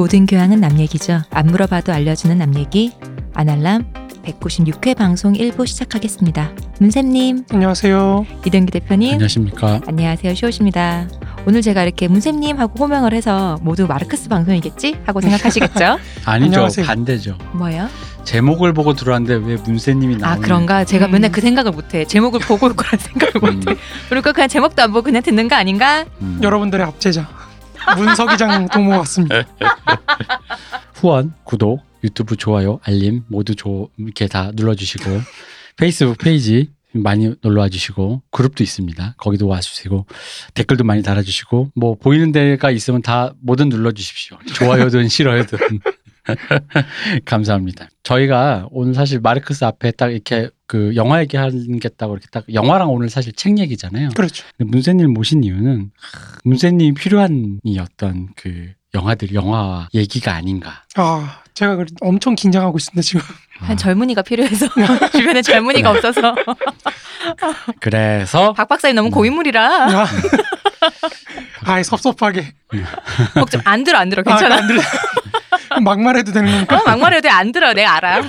모든 교양은 남 얘기죠. 안 물어봐도 알려주는 남 얘기. 아날람 196회 방송 1부 시작하겠습니다. 문쌤님, 안녕하세요. 이등기 대표님, 안녕하십니까. 안녕하세요. 쇼우십니다. 오늘 제가 이렇게 문쌤님 하고 호명을 해서 모두 마르크스 방송이겠지? 하고 생각하시겠죠? 아니죠. 안녕하세요. 반대죠. 뭐요? 제목을 보고 들어왔는데 왜 문세님이 아 나오는 그런가? 제가 음. 맨날 그 생각을 못해. 제목을 보고 올 거란 생각을 음, 못해. 그러니까 그냥 제목도 안 보고 그냥 듣는 거 아닌가? 음. 여러분들의 압제자 문서기장 도모 왔습니다. 후원, 구독, 유튜브 좋아요, 알림 모두 조 이렇게 다 눌러주시고 페이스북 페이지 많이 놀러와 주시고 그룹도 있습니다. 거기도 와주시고 댓글도 많이 달아주시고 뭐 보이는 데가 있으면 다 뭐든 눌러주십시오. 좋아요든 싫어요든 감사합니다. 저희가 오늘 사실 마이크 앞에 딱 이렇게 그 영화 얘기하겠다고 이렇게 딱 영화랑 오늘 사실 책 얘기잖아요. 그렇죠. 근데 문세님 모신 이유는 문세님 필요한 이 어떤 그 영화들 영화 얘기가 아닌가. 아 제가 엄청 긴장하고 있습니다 지금. 한 아, 젊은이가 필요해서 주변에 젊은이가 없어서 그래서 박 박사님 너무 음. 고인물이라 아, 아이 섭섭하게. 걱정 안 들어 안 들어 아, 괜찮아. 안 들려. 막말해도 되는 겁니까? 어, 막말해도 안 들어 내가 알아.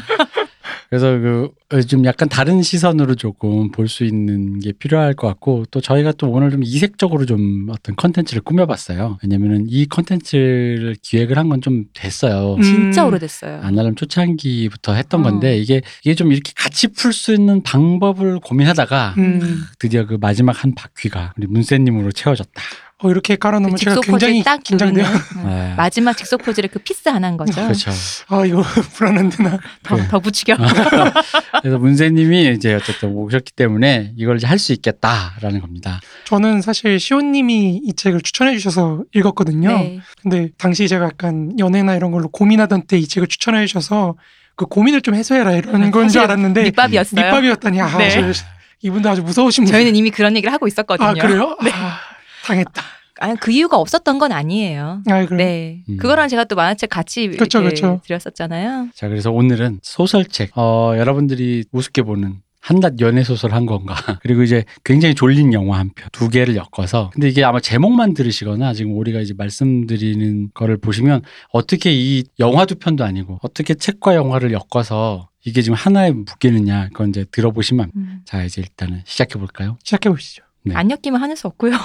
그래서 그 좀 약간 다른 시선으로 조금 볼 수 있는 게 필요할 것 같고 또 저희가 또 오늘 좀 이색적으로 좀 어떤 컨텐츠를 꾸며봤어요. 왜냐면은 이 컨텐츠를 기획을 한 건 좀 됐어요. 음. 진짜 오래됐어요. 아날람 초창기부터 했던 어. 건데 이게 이게 좀 이렇게 같이 풀 수 있는 방법을 고민하다가 음, 드디어 그 마지막 한 바퀴가 우리 문세님으로 채워졌다. 어, 이렇게 깔아놓으면 그 제가 굉장히 딱 긴장돼요. 네. 마지막 직소 포즈를 그 piece 하나인 거죠. 그렇죠. 아 이거 불안한데 나. 더, 네. 더 부추겨. 그래서 문세님이 이제 어쨌든 오셨기 때문에 이걸 이제 할 수 있겠다라는 겁니다. 저는 사실 시온님이 이 책을 추천해 주셔서 읽었거든요. 네. 근데 당시 제가 약간 연애나 이런 걸로 고민하던 때 이 책을 추천해 주셔서 그 고민을 좀 해소해라 이런 건 줄 알았는데 밑밥이었어요. 밑밥이었다니 아, 네. 저- 이분도 아주 무서우신 분. 저희는 이미 그런 얘기를 하고 있었거든요. 아 그래요? 네. 아, 당했다. 아니, 그 이유가 없었던 건 아니에요. 아 그래. 네. 음. 그거랑 제가 또 만화책 같이 그쵸, 그쵸. 드렸었잖아요. 자, 그래서 오늘은 소설책. 어, 여러분들이 우습게 보는 한낱 연애 소설 한 건가. 그리고 이제 굉장히 졸린 영화 한 편. 두 개를 엮어서. 근데 이게 아마 제목만 들으시거나 지금 우리가 이제 말씀드리는 거를 보시면 어떻게 이 영화 두 편도 아니고 어떻게 책과 영화를 엮어서 이게 지금 하나에 묶이느냐. 그건 이제 들어보시면. 음. 자, 이제 일단은 시작해 볼까요? 시작해 보시죠. 네. 안 엮이면 하늘 수 없고요.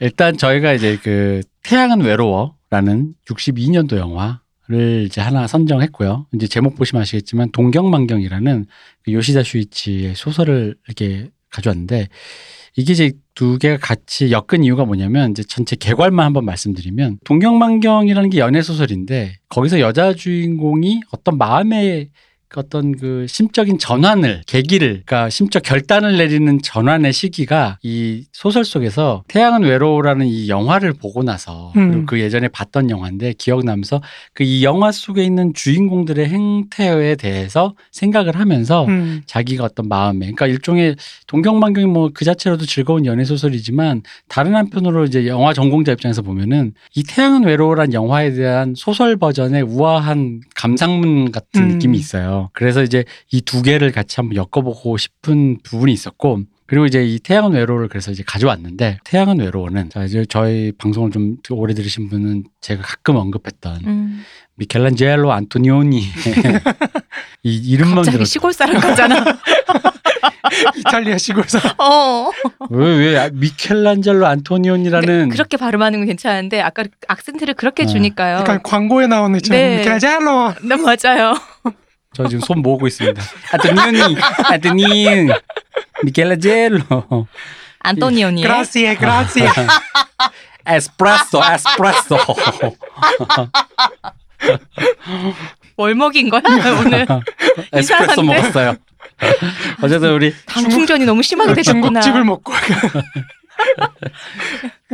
일단 저희가 이제 그 태양은 외로워라는 62년도 영화를 이제 하나 선정했고요. 이제 제목 보시면 아시겠지만 동경만경이라는 그 요시다 슈이치의 소설을 이렇게 가져왔는데 이게 이제 두 개가 같이 엮은 이유가 뭐냐면 이제 전체 개괄만 한번 말씀드리면 동경만경이라는 게 연애 소설인데 거기서 여자 주인공이 어떤 마음의 그 어떤 그 심적인 전환을 계기를 그러니까 심적 결단을 내리는 전환의 시기가 이 소설 속에서 태양은 외로워라는 이 영화를 보고 나서 음. 그리고 그 예전에 봤던 영화인데 기억나면서 그 이 영화 속에 있는 주인공들의 행태에 대해서 생각을 하면서 음. 자기가 어떤 마음에 그러니까 일종의 동경만경이 뭐 그 자체로도 즐거운 연애 소설이지만 다른 한편으로 이제 영화 전공자 입장에서 보면은 이 태양은 외로워란 영화에 대한 소설 버전의 우아한 감상문 같은 음. 느낌이 있어요. 그래서 이제 이 두 개를 같이 한번 엮어보고 싶은 부분이 있었고 그리고 이제 이 태양은 외로워를 그래서 이제 가져왔는데 태양은 외로워는 자 이제 저희 방송을 좀 오래 들으신 분은 제가 가끔 언급했던 음. 미켈란젤로 안토니오니 이 이름만 갑자기 들어도 시골 사람 같잖아. 이탈리아 시골사. 어. 왜왜 미켈란젤로 안토니오니라는 그렇게 발음하는 건 괜찮은데 아까 악센트를 그렇게 어. 주니까요. 약간 광고에 나오는. 네. 이렇게 젤로. 네 맞아요. 저 지금 손 모으고 있습니다. 안토니오니 안토니 미켈란젤로 안토니오니. 그라시에 그라시에. 에스프레소 에스프레소 뭘 먹인 거야 오늘? 에스프레소? 먹었어요. 어쨌든 우리 당 충전이 너무 심하게 되셨구나. 중국집을 먹고.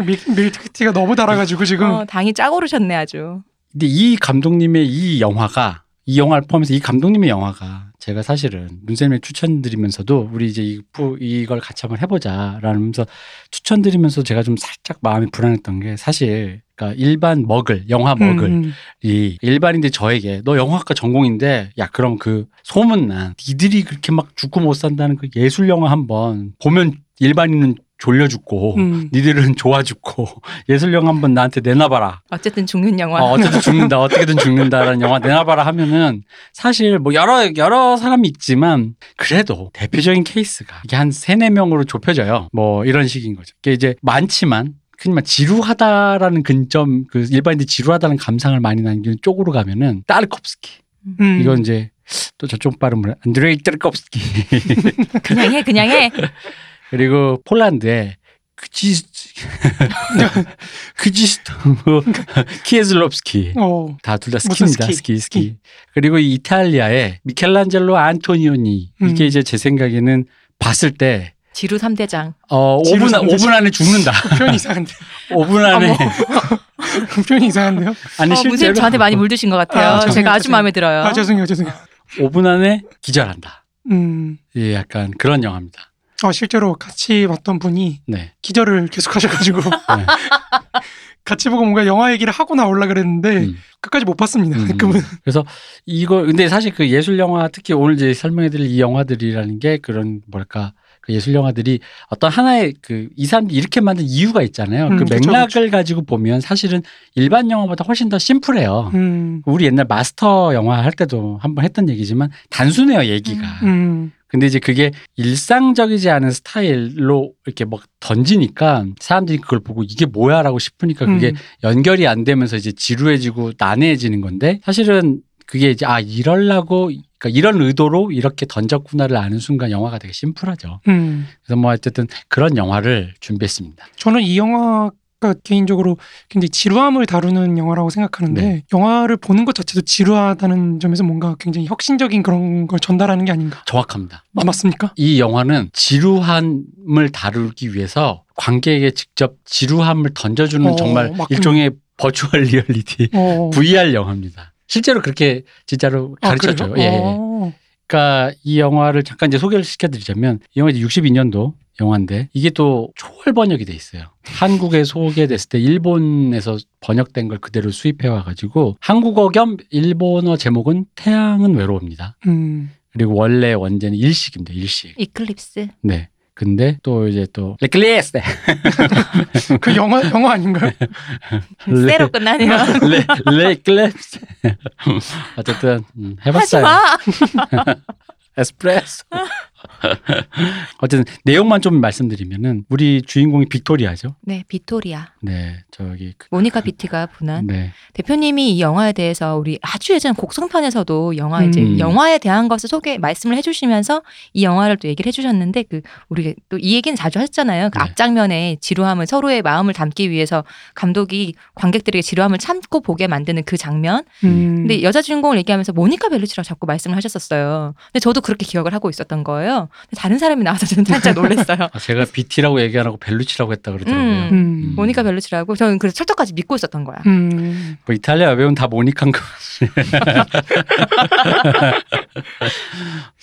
밀, 밀크티가 너무 달아가지고 지금. 어, 당이 쫙 오르셨네 아주. 근데 이 감독님의 이 영화가 이 영화를 포함해서 이 감독님의 영화가 제가 사실은 문쌤에 추천드리면서도 우리 이제 이, 부- 이걸 같이 한번 해보자라면서 추천드리면서 제가 좀 살짝 마음이 불안했던 게 사실 그러니까 일반 먹을 영화 먹을. 음, 이 일반인들 저에게 너 영화학과 전공인데 야 그럼 그 소문난 니들이 그렇게 막 죽고 못 산다는 그 예술 영화 한번 보면 일반인은 졸려 죽고 음. 니들은 좋아 죽고 예술 영화 한번 나한테 내놔봐라. 어쨌든 죽는 영화. 어, 어쨌든 죽는다. 어떻게든 죽는다라는 영화 내놔봐라 하면은 사실 뭐 여러 여러 사람이 있지만 그래도 대표적인 케이스가 이게 한 세네 명으로 좁혀져요. 뭐 이런 식인 거죠. 이게 이제 많지만 그냥 지루하다라는 근점 그 일반인들이 지루하다는 감상을 많이 남기는 쪽으로 가면은 따르콥스키 음. 이건 이제 또 저쪽 발음을 안드레이 따르콥스키 그냥 해, 그냥 해. 그리고 폴란드의 그지 그지스토 키에슬롭스키 어. 다둘다 무슨 스키입니다. 스키? 스키, 스키. 그리고 이 이탈리아의 미켈란젤로 안토니오니 이게 음. 이제 제 생각에는 봤을 때 지루 3대장. 어, 지루 5분, 삼대장. 5분 안에 죽는다. 표현이 이상한데. 5분 안에 표현이 이상한데요? 아니 어, 실제로 문쌤 저한테 많이 물드신 것 같아요. 아, 죄송해요, 제가 아주 죄송해요. 마음에 들어요. 아 죄송해요, 죄송해요. 5분 안에 기절한다. 음. 예, 약간 그런 영화입니다. 어, 실제로 같이 봤던 분이 네. 기절을 계속 하셔가지고 네. 같이 보고 뭔가 영화 얘기를 하고 나올라 그랬는데 음. 끝까지 못 봤습니다. 음. 그분. 그래서 이거 근데 사실 그 예술 영화 특히 오늘 이제 설명해드릴 이 영화들이라는 게 그런 뭐랄까 그 예술 영화들이 어떤 하나의 그 이 사람들이 이렇게 만든 이유가 있잖아요. 음, 그 맥락을 가지고 보면 사실은 일반 영화보다 훨씬 더 심플해요. 음. 우리 옛날 마스터 영화 할 때도 한번 했던 얘기지만 단순해요 얘기가. 음. 근데 이제 그게 일상적이지 않은 스타일로 이렇게 막 던지니까 사람들이 그걸 보고 이게 뭐야라고 싶으니까 그게 음. 연결이 안 되면서 이제 지루해지고 난해해지는 건데 사실은 그게 이제 아 이럴라고 그러니까 이런 의도로 이렇게 던졌구나를 아는 순간 영화가 되게 심플하죠. 음. 그래서 뭐 어쨌든 그런 영화를 준비했습니다. 저는 이 영화 가 개인적으로 굉장히 지루함을 다루는 영화라고 생각하는데 네. 영화를 보는 것 자체도 지루하다는 점에서 뭔가 굉장히 혁신적인 그런 걸 전달하는 게 아닌가. 정확합니다. 아, 맞습니까? 이 영화는 지루함을 다루기 위해서 관객에게 직접 지루함을 던져주는 어, 정말 맞군요. 일종의 버추얼 리얼리티 어. VR 영화입니다. 실제로 그렇게 진짜로 아, 가르쳤죠. 그래요? 예. 어. 그러니까 이 영화를 잠깐 이제 소개를 시켜드리자면 이 영화 이제 62년도 영화인데 이게 또 초월 번역이 돼 있어요. 한국에 소개됐을 때 일본에서 번역된 걸 그대로 수입해 와가지고 한국어 겸 일본어 제목은 태양은 외로웁니다. 음. 그리고 원래 원제는 일식입니다. 일식. 이클립스. 네. 근데 또 이제 또 레클리스 그 영화 영화 아닌가요? 네. 세로 끝나네요. 레 레클리스 어쨌든 음, 하지 해봤어요. 마. 에스프레소. 어쨌든 내용만 좀 말씀드리면은 우리 주인공이 빅토리아죠. 네, 비토리아. 네, 저기 그, 모니카 비티가 분한 네, 대표님이 이 영화에 대해서 우리 아주 예전 곡성편에서도 영화 이제 음. 영화에 대한 것을 소개 말씀을 해주시면서 이 영화를 또 얘기를 해주셨는데 그 우리 또 이 얘기는 자주 하셨잖아요. 그 네. 앞장면에 지루함을 서로의 마음을 담기 위해서 감독이 관객들에게 지루함을 참고 보게 만드는 그 장면. 음. 근데 여자 주인공을 얘기하면서 모니카 벨루치라고 자꾸 말씀을 하셨었어요. 근데 저도 그렇게 기억을 하고 있었던 거예요. 근데 다른 사람이 나와서 저는 살짝 놀랐어요. 아, 제가 BT라고 얘기 안 하고 벨루치라고 했다 그러더라고요. 음. 음. 모니카 벨루치라고 저는 그래서 철떡까지 믿고 있었던 거야. 음. 뭐 이탈리아 여배우는 다 모니카인 거.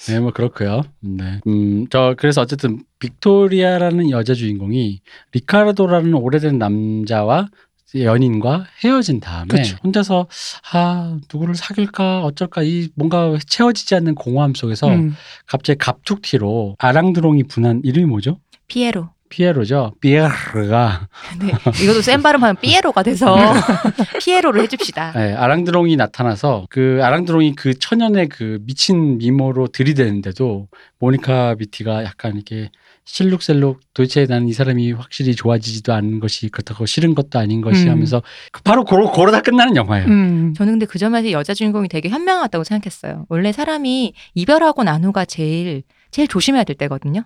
네, 뭐 그렇고요. 네, 음, 저 그래서 어쨌든 빅토리아라는 여자 주인공이 리카르도라는 오래된 남자와 연인과 헤어진 다음에 그쵸. 혼자서 아 누구를 사귈까 어쩔까 이 뭔가 채워지지 않는 공허함 속에서 음. 갑자기 갑툭튀로 아랑드롱이 분한 이름이 뭐죠? 피에로. 피에로죠. 피에르가 네, 이것도 센 발음하면 삐에로가 돼서 피에로를 해줍시다. 네, 아랑드롱이 나타나서 그 아랑드롱이 그 천연의 그 미친 미모로 들이대는데도 모니카 비티가 약간 이렇게 실룩셀룩 도대체 나는 이 사람이 확실히 좋아지지도 않는 것이 그렇다고 싫은 것도 아닌 것이 음. 하면서 그 바로 고로 고로다 끝나는 영화예요. 음. 저는 근데 그 점에서 여자 주인공이 되게 현명하다고 생각했어요. 원래 사람이 이별하고 난 후가 제일 제일 조심해야 될 때거든요.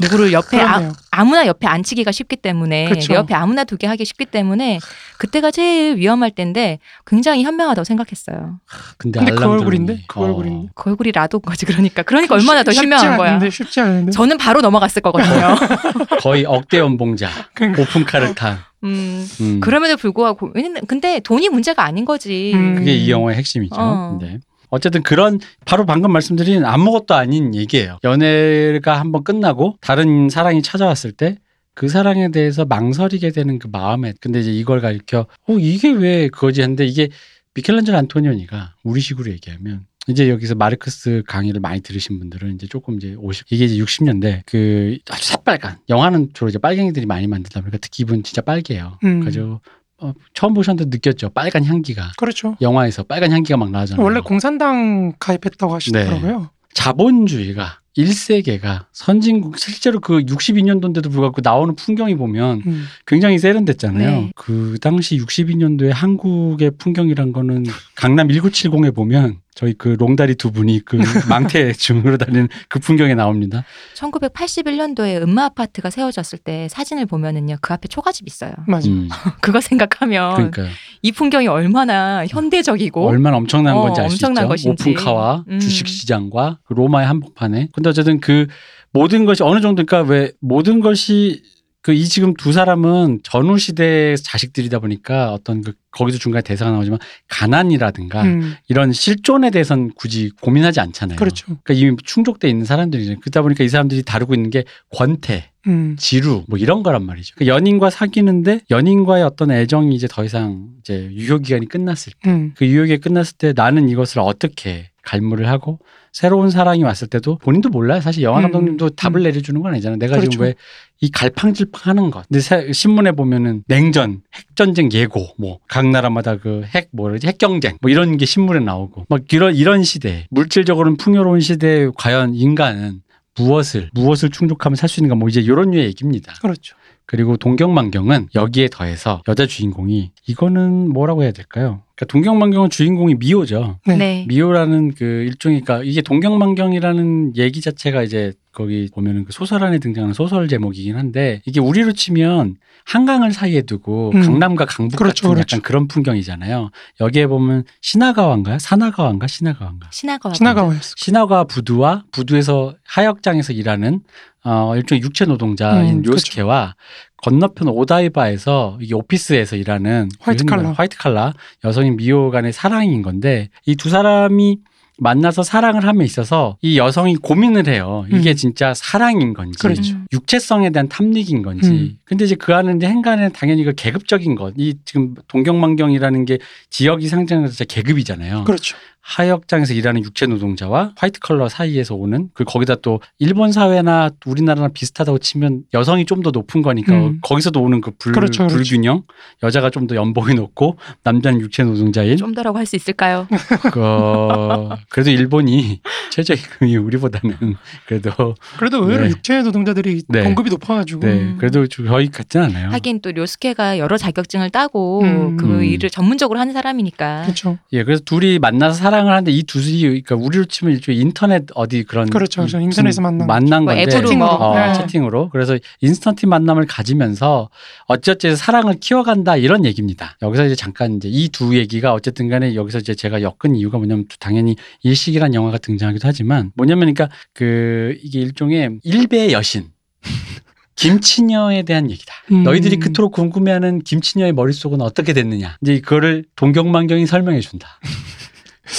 누구를 옆에 아, 그러네요. 아 무나 옆에 앉히기가 쉽기 때문에. 내 옆에 아무나 두게 하기 쉽기 때문에 그때가 제일 위험할 때인데 굉장히 현명하다고 생각했어요. 근데, 근데 그 얼굴인데? 그 어, 얼굴인데. 그 얼굴이 라돈 거지 그러니까 그러니까 얼마나 더 쉽- 현명한 쉽지 거야. 않은데, 쉽지 않은데. 저는 바로 넘어갔을 거거든요. 거의 억대 연봉자 그러니까. 오픈카를 탄. 음, 음. 그럼에도 불구하고 왜냐면 근데 돈이 문제가 아닌 거지. 음. 그게 이 영화의 핵심이죠. 어. 네. 어쨌든 그런 바로 방금 말씀드린 아무것도 아닌 얘기예요. 연애가 한번 끝나고 다른 사랑이 찾아왔을 때 그 사랑에 대해서 망설이게 되는 그 마음에 근데 이제 이걸 가리켜 어 이게 왜 그거지 했는데 이게 미켈란젤로 안토니오니가 우리식으로 얘기하면 이제 여기서 마르크스 강의를 많이 들으신 분들은 이제 조금 이제 50 이게 이제 60년대 그 아주 새빨간 영화는 주로 이제 빨갱이들이 많이 만들다 보니까 특히 이분 진짜 빨개요. 음. 그래서 어, 처음 보셨는데 느꼈죠. 빨간 향기가 그렇죠. 영화에서 빨간 향기가 막 나잖아요. 원래 공산당 가입했다고 하시더라고요. 자본주의가 1세계가 선진국 실제로 그 62년도인데도 불구하고 나오는 풍경이 보면 음. 굉장히 세련됐잖아요. 네. 그 당시 62년도에 한국의 풍경이란 거는 강남 1970에 보면 저희 그 롱다리 두 분이 그 망태 주무러 다니는 그 풍경에 나옵니다. 1981년도에 음마 아파트가 세워졌을 때 사진을 보면은요 그 앞에 초가집 있어요. 맞아. 음, 그거 생각하면 그러니까 이 풍경이 얼마나 현대적이고 얼마나 엄청난 어, 건지 알 수 있죠. 엄청난 것인지. 오픈카와 음. 주식시장과 그 로마의 한복판에. 근데 어쨌든 그 모든 것이 어느 정도 그러니까 왜 모든 것이 그 이 지금 두 사람은 전후 시대의 자식들이다 보니까 어떤 그 거기서 중간에 대사가 나오지만 가난이라든가 음. 이런 실존에 대해서는 굳이 고민하지 않잖아요. 그렇죠. 그러니까 이미 충족돼 있는 사람들이죠. 그러다 보니까 이 사람들이 다루고 있는 게 권태, 음. 지루 뭐 이런 거란 말이죠. 그러니까 연인과 사귀는데 연인과의 어떤 애정이 이제 더 이상 이제 유효 기간이 끝났을 때, 음. 그 유효 기간이 끝났을 때 나는 이것을 어떻게 갈무를 하고 새로운 사랑이 왔을 때도 본인도 몰라요. 사실 영화 음. 감독님도 답을 음. 내려주는 건 아니잖아요. 내가 그렇죠. 지금 왜 이 갈팡질팡하는 것. 근데 사- 신문에 보면은 냉전, 핵전쟁 예고, 뭐 각 나라마다 그 핵 뭐지 핵경쟁 뭐 이런 게 신문에 나오고 막 이런 이런 시대, 물질적으로는 풍요로운 시대에 과연 인간은 무엇을 무엇을 충족하면 살 수 있는가 뭐 이제 이런 류의 얘기입니다. 그렇죠. 그리고 동경만경은 여기에 더해서 여자 주인공이 이거는 뭐라고 해야 될까요? 그러니까 동경만경은 주인공이 미호죠. 네. 네. 미호라는 그 일종의 그러니까 이게 동경만경이라는 얘기 자체가 이제 거기 보면은 그 소설 안에 등장하는 소설 제목이긴 한데 이게 우리로 치면 한강을 사이에 두고 음. 강남과 강북 그렇죠, 같은 그렇죠. 약간 그런 풍경이잖아요. 여기에 보면 신화가와인가요? 사나가와인가? 신화가와인가? 신화가 신화가와였어. 신화가 부두와 부두에서 하역장에서 일하는 어 일종의 육체 노동자인 음, 요스케와 건너편 오다이바에서 이게 오피스에서 일하는 그 화이트 칼라. 화이트 칼라 여성인 미호 간의 사랑인 건데 이 두 사람이 만나서 사랑을 함에 있어서 이 여성이 고민을 해요. 이게 음. 진짜 사랑인 건지 그렇죠. 음. 육체성에 대한 탐닉인 건지. 음. 근데 이제 그 안에 이제 행간에는 당연히 그 계급적인 것. 이 지금 동경만경이라는 게 지역이 상징하는 진짜 계급이잖아요. 그렇죠. 하역장에서 일하는 육체 노동자와 화이트 컬러 사이에서 오는 그 거기다 또 일본 사회나 우리나라랑 비슷하다고 치면 여성이 좀 더 높은 거니까 음. 거기서도 오는 그 불, 그렇죠, 그렇죠. 불균형 여자가 좀 더 연봉이 높고 남자는 육체 노동자인 좀 더라고 할 수 있을까요? 그 그래도 일본이 최저임금이 우리보다는 그래도 그래도 의외로 네. 육체 노동자들이 네. 공급이 높아가지고 네 음. 그래도 좀 저희 같진 않아요. 하긴 또 료스케가 여러 자격증을 따고 음. 그 음. 일을 전문적으로 하는 사람이니까 그렇죠. 예, 그래서 둘이 만나서 사랑을 하는데 이 둘이 그러니까 우리로 치면 일종의 인터넷 어디 그런 그렇죠, 그렇죠. 이- 인터넷에서 무슨 만난 만난 뭐 건데 채팅으로. 뭐 어, 네. 채팅으로 그래서 인스턴트 만남을 가지면서 어찌어찌 사랑을 키워간다 이런 얘기입니다. 여기서 이제 잠깐 이제 이 두 얘기가 어쨌든 간에 여기서 이제 제가 엮은 이유가 뭐냐면 당연히 일식이란 영화가 등장하기도 하지만 뭐냐면 그러니까 그 이게 일종의 일배의 여신 김치녀에 대한 얘기다. 음. 너희들이 그토록 궁금해하는 김치녀의 머릿속은 어떻게 됐느냐. 이제 그거를 동경만경이 설명해 준다.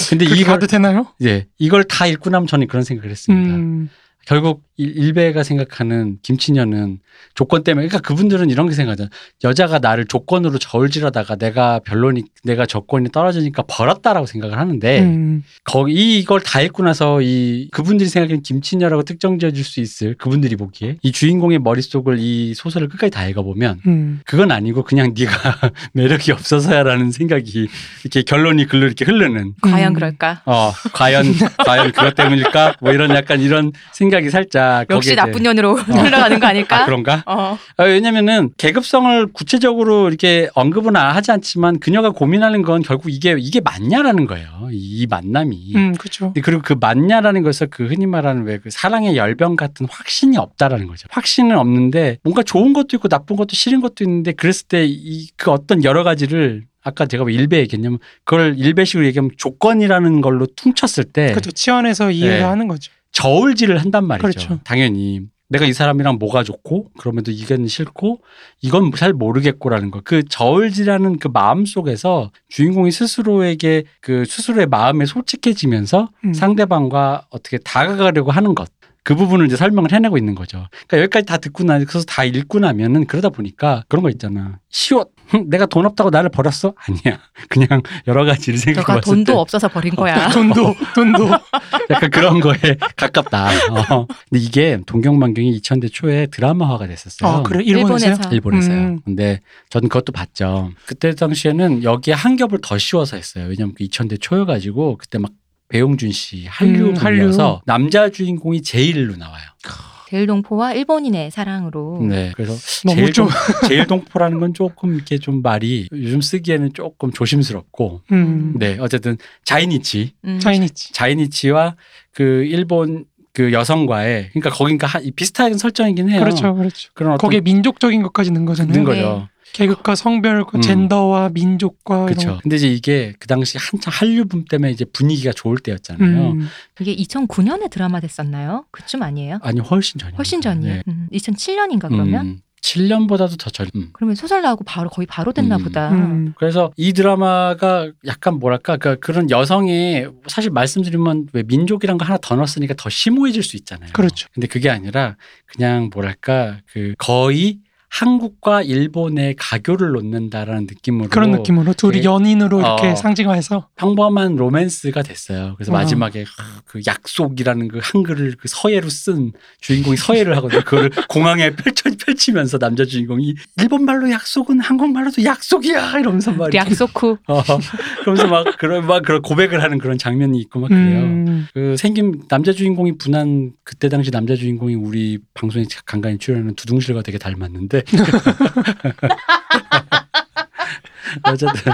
근데 그렇게 이걸 가도 되나요? 예, 이걸 다 읽고 나면 저는 그런 생각을 했습니다. 음. 결국 일- 일베가 생각하는 김치녀는 조건 때문에 그러니까 그분들은 이런 게 생각하잖아. 여자가 나를 조건으로 저울질하다가 내가 별로니 내가 조건이 떨어지니까 벌었다라고 생각을 하는데 음. 거기 이걸 다 읽고 나서 이 그분들이 생각하는 김치녀라고 특정 지어줄 수 있을 그분들이 보기에 이 주인공의 머릿속을 이 소설을 끝까지 다 읽어보면 음. 그건 아니고 그냥 네가 매력이 없어서야라는 생각이 이렇게 결론이 글로 이렇게 흐르는 과연 음. 그럴까? 어 과연 과연 그것 때문일까 뭐 이런 약간 이런 생각이 살짝 역시 나쁜 년으로 흘러가는 거 아닐까? 아, 그런가? 어. 아, 왜냐면은 계급성을 구체적으로 이렇게 언급은 하지 않지만 그녀가 고민하는 건 결국 이게 이게 맞냐라는 거예요. 이, 이 만남이. 음. 그렇죠. 그리고 그 맞냐라는 것을 그 흔히 말하는 왜 그 사랑의 열병 같은 확신이 없다라는 거죠. 확신은 없는데 뭔가 좋은 것도 있고 나쁜 것도 싫은 것도 있는데 그랬을 때 이 그 어떤 여러 가지를 아까 제가 왜 일배 얘기했냐면 그걸 일배식으로 얘기하면 조건이라는 걸로 퉁쳤을 때 그렇죠. 치환해서 이해를 네. 하는 거죠. 저울질을 한단 말이죠. 그렇죠. 당연히 내가 이 사람이랑 뭐가 좋고 그럼에도 이건 싫고 이건 잘 모르겠고라는 거. 그 저울질하는 그 마음 속에서 주인공이 스스로에게 그 스스로의 마음에 솔직해지면서 음. 상대방과 어떻게 다가가려고 하는 것. 그 부분을 이제 설명을 해내고 있는 거죠. 그러니까 여기까지 다 듣고 나서 다 읽고 나면은 그러다 보니까 그런 거 있잖아. 시옷 흠, 내가 돈 없다고 나를 버렸어? 아니야. 그냥 여러 가지를 생각해봤을 돈도 때 없어서 버린 거야. 돈도 돈도 약간 그런 거에 가깝다. 어. 근데 이게 동경만경이 2000대 초에 드라마화가 됐었어요. 아 그래 일본에서요? 일본에서. 일본에서요. 음. 근데 저는 그것도 봤죠. 그때 당시에는 여기에 한 겹을 더 씌워서 했어요. 왜냐면 그 2000대 초여가지고 그때 막 배용준 씨 한류 음, 분이어서 한류. 남자 주인공이 제일로 나와요. 제일동포와 일본인의 사랑으로. 네, 그래서 제일 좀 동, 제일 동포라는 건 조금 이렇게 좀 말이 요즘 쓰기에는 조금 조심스럽고. 음, 네, 어쨌든 자이니치, 음. 차이니치 자이니치와 그 일본 그 여성과의 그러니까 거긴가 하- 비슷한 설정이긴 해요. 그렇죠 그렇죠 그런 어떤 거기에 민족적인 것까지 넣은 거잖아요 있는 네. 거죠. 계급과 성별과 음. 젠더와 민족과 그렇죠. 이런 근데 이제 이게 그 당시 한창 한류 붐 때문에 이제 분위기가 좋을 거. 때였잖아요. 음, 이게 2009년에 드라마 됐었나요? 그쯤 아니에요? 아니 훨씬 전이요. 훨씬 전이에요. 음, 2007년인가 그러면? 음, 7년보다도 더 전. 음. 그러면 소설 나오고 바로 거의 바로 됐나 음. 보다. 음. 그래서 이 드라마가 약간 뭐랄까 그 그런 여성의 사실 말씀드리면 왜 민족이란 거 하나 더 넣었으니까 더 심오해질 수 있잖아요. 그렇죠. 근데 그게 아니라 그냥 뭐랄까 그 거의 한국과 일본의 가교를 놓는다라는 느낌으로 그런 느낌으로 둘이 연인으로 이렇게 어. 상징화해서 평범한 로맨스가 됐어요. 그래서 와. 마지막에 하, 그 약속이라는 그 한글을 그 서예로 쓴 주인공이 서예를 하거든요. 그거를 공항에 펼쳐 펼치면서 남자 주인공이 일본 말로 약속은 한국 말로도 약속이야 이러면서 막 이렇게 약속 후. 어, 그러면서 막 그런 막 그런 고백을 하는 그런 장면이 있고 막 그래요. 음, 그 생긴 남자 주인공이 분한 그때 당시 남자 주인공이 우리 방송에 간간히 출연하는 두둥실과 되게 닮았는데 어쨌든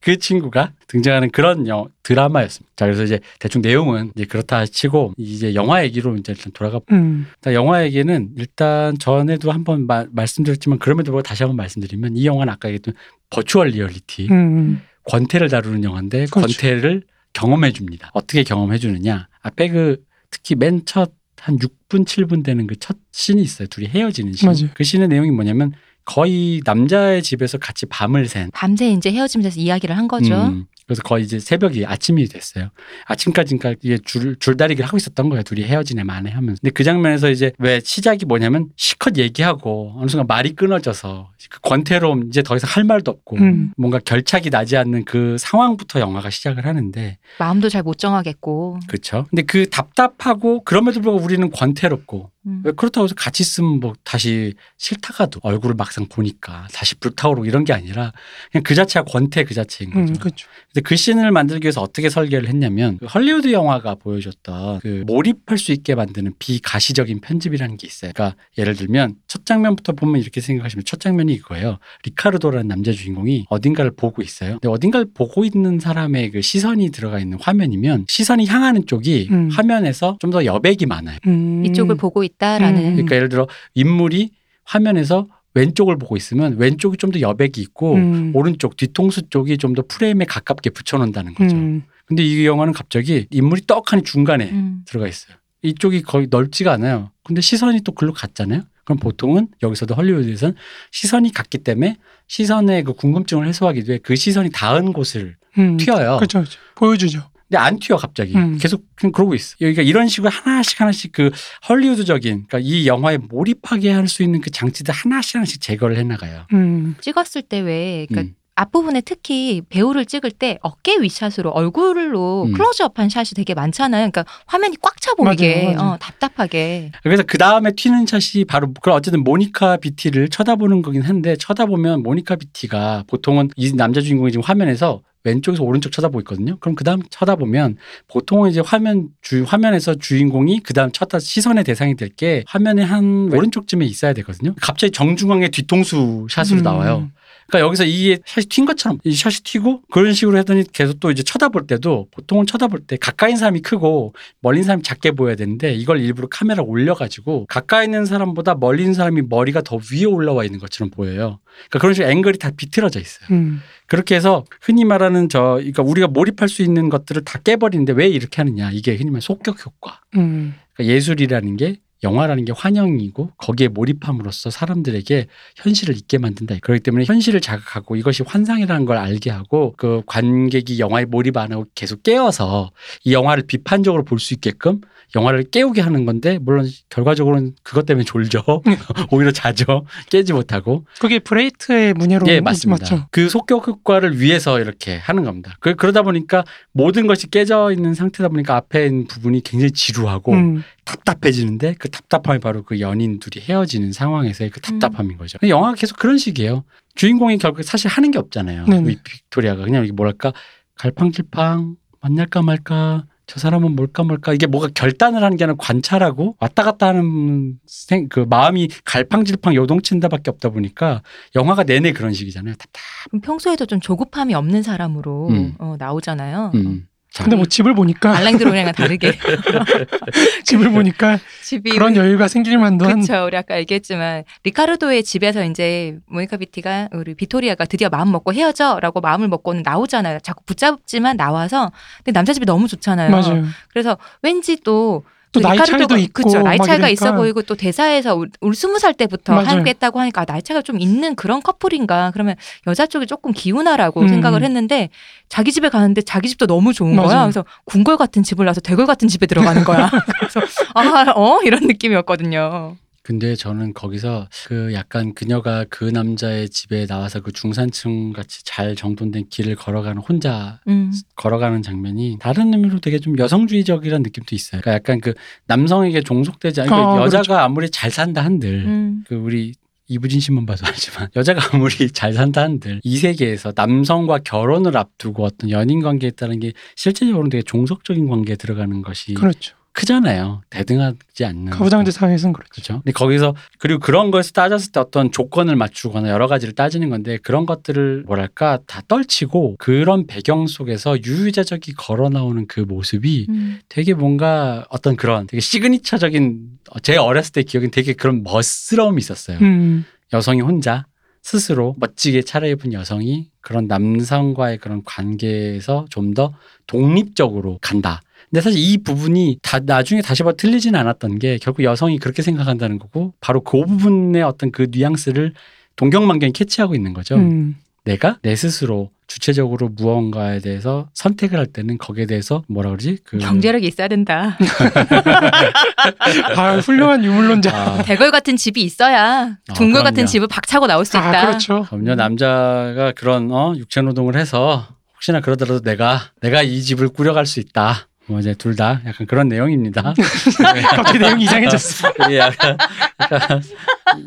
그 친구가 등장하는 그런 영, 드라마였습니다. 자 그래서 이제 대충 내용은 이제 그렇다 치고 이제 영화 얘기로 이제 일단 돌아가. 음, 일단 영화 얘기는 일단 전에도 한번 마- 말씀드렸지만 그럼에도 불구하고 다시 한번 말씀드리면 이 영화는 아까 얘기했던 virtual reality 음, 권태를 다루는 영화인데 그렇죠. 권태를 경험해 줍니다. 어떻게 경험해 주느냐? 앞에 그 특히 맨 첫 한 6분 7분 되는 그 첫 씬이 있어요. 둘이 헤어지는 씬. 맞아요. 그 씬의 내용이 뭐냐면 거의 남자의 집에서 같이 밤을 샌. 밤새 이제 헤어지면서 이야기를 한 거죠. 음, 그래서 거의 이제 새벽이 아침이 됐어요. 아침까지 그러니까 이게 줄 줄다리기를 하고 있었던 거예요. 둘이 헤어지네 마네 하면서. 근데 그 장면에서 이제 왜 시작이 뭐냐면 실컷 얘기하고 어느 순간 말이 끊어져서 그 권태로움 이제 더 이상 할 말도 없고 음. 뭔가 결착이 나지 않는 그 상황부터 영화가 시작을 하는데 마음도 잘 못 정하겠고. 그렇죠. 근데 그 답답하고 그럼에도 불구하고 우리는 권태롭고 음. 왜 그렇다고 해서 같이 있으면 뭐 다시 싫다가도 얼굴을 막상 보니까 다시 불타오르고 이런 게 아니라 그냥 그 자체가 권태 그 자체인 거죠. 음, 그렇죠. 근데 그 씬을 만들기 위해서 어떻게 설계를 했냐면 그 헐리우드 영화가 보여줬던 그 몰입할 수 있게 만드는 비가시적인 편집이라는 게 있어요. 그러니까 예를 들면 첫 장면부터 보면 이렇게 생각하시면 첫 장면이 이거예요. 리카르도라는 남자 주인공이 어딘가를 보고 있어요. 근데 어딘가를 보고 있는 사람의 그 시선이 들어가 있는 화면이면 시선이 향하는 쪽이 음. 화면에서 좀 더 여백이 많아요. 음, 이쪽을 보고 있다 라는. 음. 그러니까 예를 들어 인물이 화면에서 왼쪽을 보고 있으면 왼쪽이 좀 더 여백이 있고 음, 오른쪽 뒤통수 쪽이 좀 더 프레임에 가깝게 붙여놓는다는 거죠. 음, 근데 이 영화는 갑자기 인물이 떡하니 중간에 음. 들어가 있어요. 이쪽이 거의 넓지가 않아요. 근데 시선이 또 글로 갔잖아요. 그럼 보통은 여기서도 헐리우드에서는 시선이 갔기 때문에 시선의 그 궁금증을 해소하기 위해 그 시선이 닿은 곳을 음, 튀어요. 그렇죠, 그렇죠. 보여주죠. 근데 안 튀어 갑자기 음. 계속 그냥 그러고 있어. 여기가 이런 식으로 하나씩 하나씩 그 헐리우드적인 그러니까 이 영화에 몰입하게 할 수 있는 그 장치들 하나씩 하나씩 제거를 해나가요. 음, 찍었을 때 왜, 그러니까 음. 앞부분에 특히 배우를 찍을 때 어깨 위샷으로 얼굴로 음. 클로즈업한 샷이 되게 많잖아요. 그러니까 화면이 꽉 차 보이게, 맞아요, 맞아요. 어, 답답하게. 그래서 그 다음에 튀는 샷이 바로 그 어쨌든 모니카 비티를 쳐다보는 거긴 한데 쳐다보면 모니카 비티가 보통은 이 남자 주인공이 지금 화면에서 왼쪽에서 오른쪽 쳐다보고 있거든요. 그럼 그 다음 쳐다보면 보통은 이제 화면 주 화면에서 주인공이 그 다음 쳐다 시선의 대상이 될 게 화면의 한 오른쪽쯤에 있어야 되거든요. 갑자기 정중앙에 뒤통수 샷으로 음. 나와요. 그러니까 여기서 이게 샷이 튄 것처럼 이 샷이 튀고 그런 식으로 하더니 계속 또 이제 쳐다볼 때도 보통은 쳐다볼 때 가까이 있는 사람이 크고 있는 사람이 작게 보여야 되는데 이걸 일부러 카메라 올려가지고 가까이 있는 사람보다 멀리 있는 사람이 머리가 더 위에 올라와 있는 것처럼 보여요. 그러니까 그런 식으로 앵글이 다 비틀어져 있어요. 음, 그렇게 해서 흔히 말하는 저 그러니까 우리가 몰입할 수 있는 것들을 다 깨버리는데 왜 이렇게 하느냐 이게 흔히 말하는 속격 효과. 음, 그러니까 예술이라는 게 영화라는 게 환영이고 거기에 몰입함으로써 사람들에게 현실을 잊게 만든다. 그렇기 때문에 현실을 자극하고 이것이 환상이라는 걸 알게 하고 그 관객이 영화에 몰입 안 하고 계속 깨어서 이 영화를 비판적으로 볼 수 있게끔 영화를 깨우게 하는 건데 물론 결과적으로는 그것 때문에 졸죠. 오히려 자죠. 깨지 못하고. 그게 브레히트의 문제로 예, 맞습니다. 맞죠. 그 소격 효과를 위해서 이렇게 하는 겁니다. 그, 그러다 보니까 모든 것이 깨져 있는 상태다 보니까 앞에 있는 부분이 굉장히 지루하고 음. 답답해지는데 그 답답함이 바로 그 연인 둘이 헤어지는 상황에서의 그 음. 답답함인 거죠. 영화가 계속 그런 식이에요. 주인공이 결국 사실 하는 게 없잖아요. 이 빅토리아가 그냥 뭐랄까 갈팡질팡 만날까 말까 저 사람은 뭘까 뭘까 이게 뭐가 결단을 하는 게 아니라 관찰하고 왔다 갔다 하는 생, 그 마음이 갈팡질팡 요동친다밖에 없다 보니까 영화가 내내 그런 식이잖아요. 답답. 평소에도 좀 조급함이 없는 사람으로 음. 어, 나오잖아요. 음. 자, 근데 뭐 집을 보니까 알랭 드롱이랑 다르게 집을 보니까 집이 그런 여유가 생길 만도 한 그렇죠. 우리 아까 얘기했지만 리카르도의 집에서 이제 모니카 비티가 우리 비토리아가 드디어 마음 먹고 헤어져라고 마음을 먹고는 나오잖아요. 자꾸 붙잡지만 나와서 근데 남자 집이 너무 좋잖아요. 맞아요. 그래서 왠지 또 또 나이 차이도 있고 그쵸, 나이 막 차이가 이러니까. 있어 보이고 또 대사에서 우- 우리 스무 살 때부터 맞아요. 함께 했다고 하니까 아, 나이 차이가 좀 있는 그런 커플인가 그러면 여자 쪽이 조금 기운하라고 음. 생각을 했는데 자기 집에 가는데 자기 집도 너무 좋은 거야 맞아요. 그래서 궁궐 같은 집을 나서 대궐 같은 집에 들어가는 거야 그래서 아어 이런 느낌이었거든요 근데 저는 거기서 그 약간 그녀가 그 남자의 집에 나와서 그 중산층 같이 잘 정돈된 길을 걸어가는 혼자 음. 걸어가는 장면이 다른 의미로 되게 좀 여성주의적이라는 느낌도 있어요. 그러니까 약간 그 남성에게 종속되지 않고 아, 여자가 그렇죠. 아무리 잘 산다 한들 음. 그 우리 이부진 씨만 봐도 알지만 여자가 아무리 잘 산다 한들 이 세계에서 남성과 결혼을 앞두고 어떤 연인 관계에 따른 게 실제적으로 되게 종속적인 관계에 들어가는 것이 그렇죠. 크잖아요. 대등하지 않는 가부장제 사회에서는 그렇죠. 그렇죠. 근데 거기서 그리고 그런 거에서 따졌을 때 어떤 조건을 맞추거나 여러 가지를 따지는 건데 그런 것들을 뭐랄까 다 떨치고 그런 배경 속에서 유유자적이 걸어 나오는 그 모습이 음. 되게 뭔가 어떤 그런 되게 시그니처적인 제 어렸을 때 기억엔 되게 그런 멋스러움이 있었어요. 음. 여성이 혼자 스스로 멋지게 차려입은 여성이 그런 남성과의 그런 관계에서 좀 더 독립적으로 간다. 근데 사실 이 부분이 다 나중에 다시 봐도 틀리지는 않았던 게 결국 여성이 그렇게 생각한다는 거고 바로 그 부분의 어떤 그 뉘앙스를 동경만경이 캐치하고 있는 거죠. 음. 내가 내 스스로 주체적으로 무언가에 대해서 선택을 할 때는 거기에 대해서 뭐라 그러지? 그 경제력이 있어야 된다 아 훌륭한 유물론자. 아, 대궐 같은 집이 있어야 아, 둥글 같은 그럼요. 집을 박차고 나올 수 있다 아 그렇죠. 그럼요 남자가 그런 어 육체 노동을 해서 혹시나 그러더라도 내가 내가 이 집을 꾸려갈 수 있다. 뭐 이제 둘 다 약간 그런 내용입니다. 갑자기 내용이 이상해졌어. 이게 약간, 약간,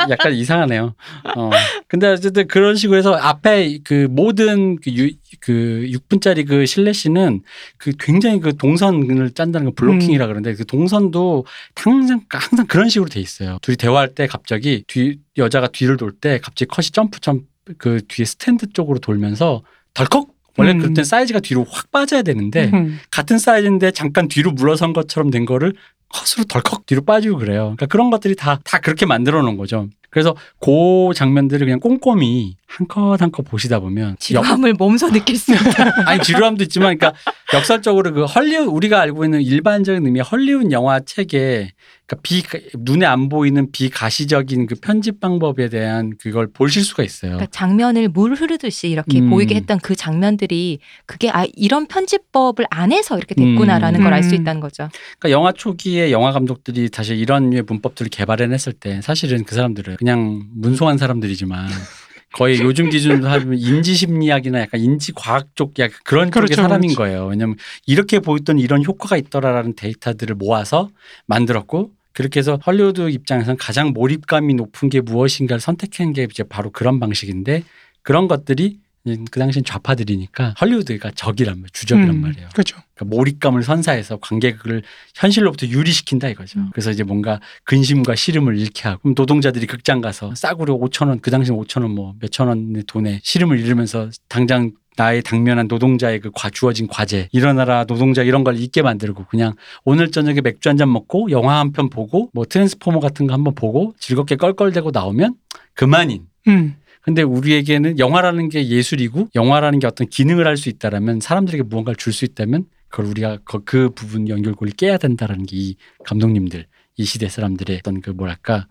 약간 이상하네요. 어. 근데 어쨌든 그런 식으로 해서 앞에 그 모든 그, 유, 그 6분짜리 그 실내시는 그 굉장히 그 동선을 짠다는 거 블로킹이라 그러는데 그 동선도 항상, 항상 그런 식으로 돼 있어요. 둘이 대화할 때 갑자기 뒤, 여자가 뒤를 돌 때 갑자기 컷이 점프 점프 그 뒤에 스탠드 쪽으로 돌면서 덜컥 원래 음. 그럴 땐 사이즈가 뒤로 확 빠져야 되는데 음. 같은 사이즈인데 잠깐 뒤로 물러선 것처럼 된 거를 컷으로 덜컥 뒤로 빠지고 그래요. 그러니까 그런 것들이 다, 다 그렇게 만들어 놓은 거죠. 그래서 그 장면들을 그냥 꼼꼼히 한컷 한컷 보시다 보면 역, 지루함을 몸소 느낄 수 있다 아니 지루함도 있지만 그러니까 역설적으로 그 헐리우드 우리가 알고 있는 일반적인 의미의 헐리우드 영화 책에 그러니까 비 눈에 안 보이는 비가시적인 그 편집 방법에 대한 그걸 보실 수가 있어요. 그러니까 장면을 물 흐르듯이 이렇게 음. 보이게 했던 그 장면들이 그게 아 이런 편집법을 안 해서 이렇게 됐구나라는 음. 걸알수 음. 있다는 거죠. 그러니까 영화 초기에 영화 감독들이 사실 이런 류의 문법들을 개발해냈을 때 사실은 그 사람들은 그냥 문송한 사람들이지만 거의 요즘 기준으로 하면 인지 심리학이나 약간 인지 과학 쪽 약간 그런 그렇죠, 쪽의 사람인 그렇죠. 거예요. 왜냐면 이렇게 보였던 이런 효과가 있더라라는 데이터들을 모아서 만들었고 그렇게 해서 헐리우드 입장에서는 가장 몰입감이 높은 게 무엇인가를 선택한 게 이제 바로 그런 방식인데 그런 것들이 그 당시엔 좌파들이니까 헐리우드가 적이란 말, 주적이란 음, 말이에요. 그렇죠. 그러니까 몰입감을 선사해서 관객을 현실로부터 유리시킨다 이거죠. 음. 그래서 이제 뭔가 근심과 시름을 잃게 하고 노동자들이 극장 가서 싸구려 5천 원, 그 당시 5천 원 뭐 몇천 원의 돈에 시름을 잃으면서 당장 나의 당면한 노동자의 그 과, 주어진 과제 일어나라 노동자 이런 걸 잊게 만들고 그냥 오늘 저녁에 맥주 한 잔 먹고 영화 한 편 보고 뭐 트랜스포머 같은 거 한번 보고 즐겁게 껄껄대고 나오면 그만인 음. 근데 우리에게는 영화라는 게 예술이고 영화라는 게 어떤 기능을 할 수 있다라면 사람들에게 무언가를 줄 수 있다면 그걸 우리가 그, 그 부분 연결고리를 깨야 된다라는 게 이 감독님들 이 시대 사람들의 어떤 그 뭐랄까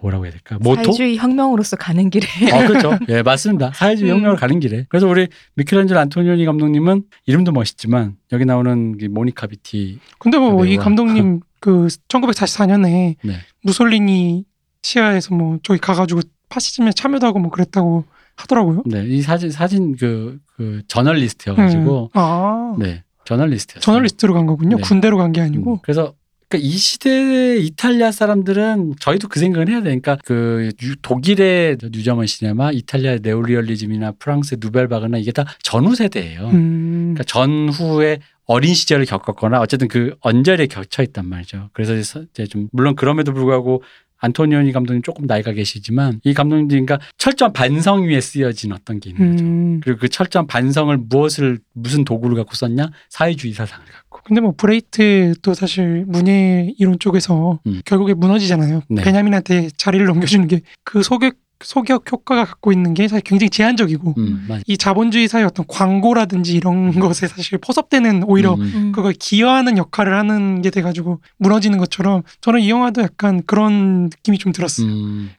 뭐라고 해야 될까 모토 사회주의 혁명으로서 가는 길에 어 그렇죠 예 맞습니다 사회주의 음. 혁명을 가는 길에 그래서 우리 미켈란젤로 안토니오니 감독님은 이름도 멋있지만 여기 나오는 이 모니카 비티 근데 뭐 이. 감독님 그 1944년에 네. 무솔리니 치하에서 뭐 저기 가가지고 파시즘에 참여도 하고 뭐 그랬다고 하더라고요. 네, 이 사진 사진 그, 그 저널리스트여가지고 음. 아 네 저널리스트였어요. 저널리스트로 간 거군요. 네. 군대로 간게 음, 아니고. 그래서 그러니까 이 시대의 이탈리아 사람들은 저희도 그 생각을 해야 되니까 그 유- 독일의 New German Cinema, 이탈리아의 네오리얼리즘이나 프랑스의 누벨바그나 이게 다 전후 세대예요. 음. 그러니까 전후에 어린 시절을 겪었거나 어쨌든 그 언저리에 겹쳐 있단 말이죠. 그래서 이제 좀 물론 그럼에도 불구하고 안토니오니 감독님 조금 나이가 계시지만 이 감독님들이 그러니까 철저한 반성 위에 쓰여진 어떤 게 있는 거죠. 음. 그리고 그 철저한 반성을 무엇을 무슨 도구를 갖고 썼냐? 사회주의 사상을 갖고. 근데 뭐 브레이트도 사실 문예 이론 쪽에서 음. 결국에 무너지잖아요. 네. 베냐민한테 자리를 넘겨주는 게 그 소격 소격 효과가 갖고 있는 게 사실 굉장히 제한적이고 음, 맞. 이 자본주의 사회 어떤 광고라든지 이런 것에 사실 포섭되는 오히려 음, 음. 그걸 기여하는 역할을 하는 게 돼가지고 무너지는 것처럼 저는 이 영화도 약간 그런 느낌이 좀 들었어요. 음,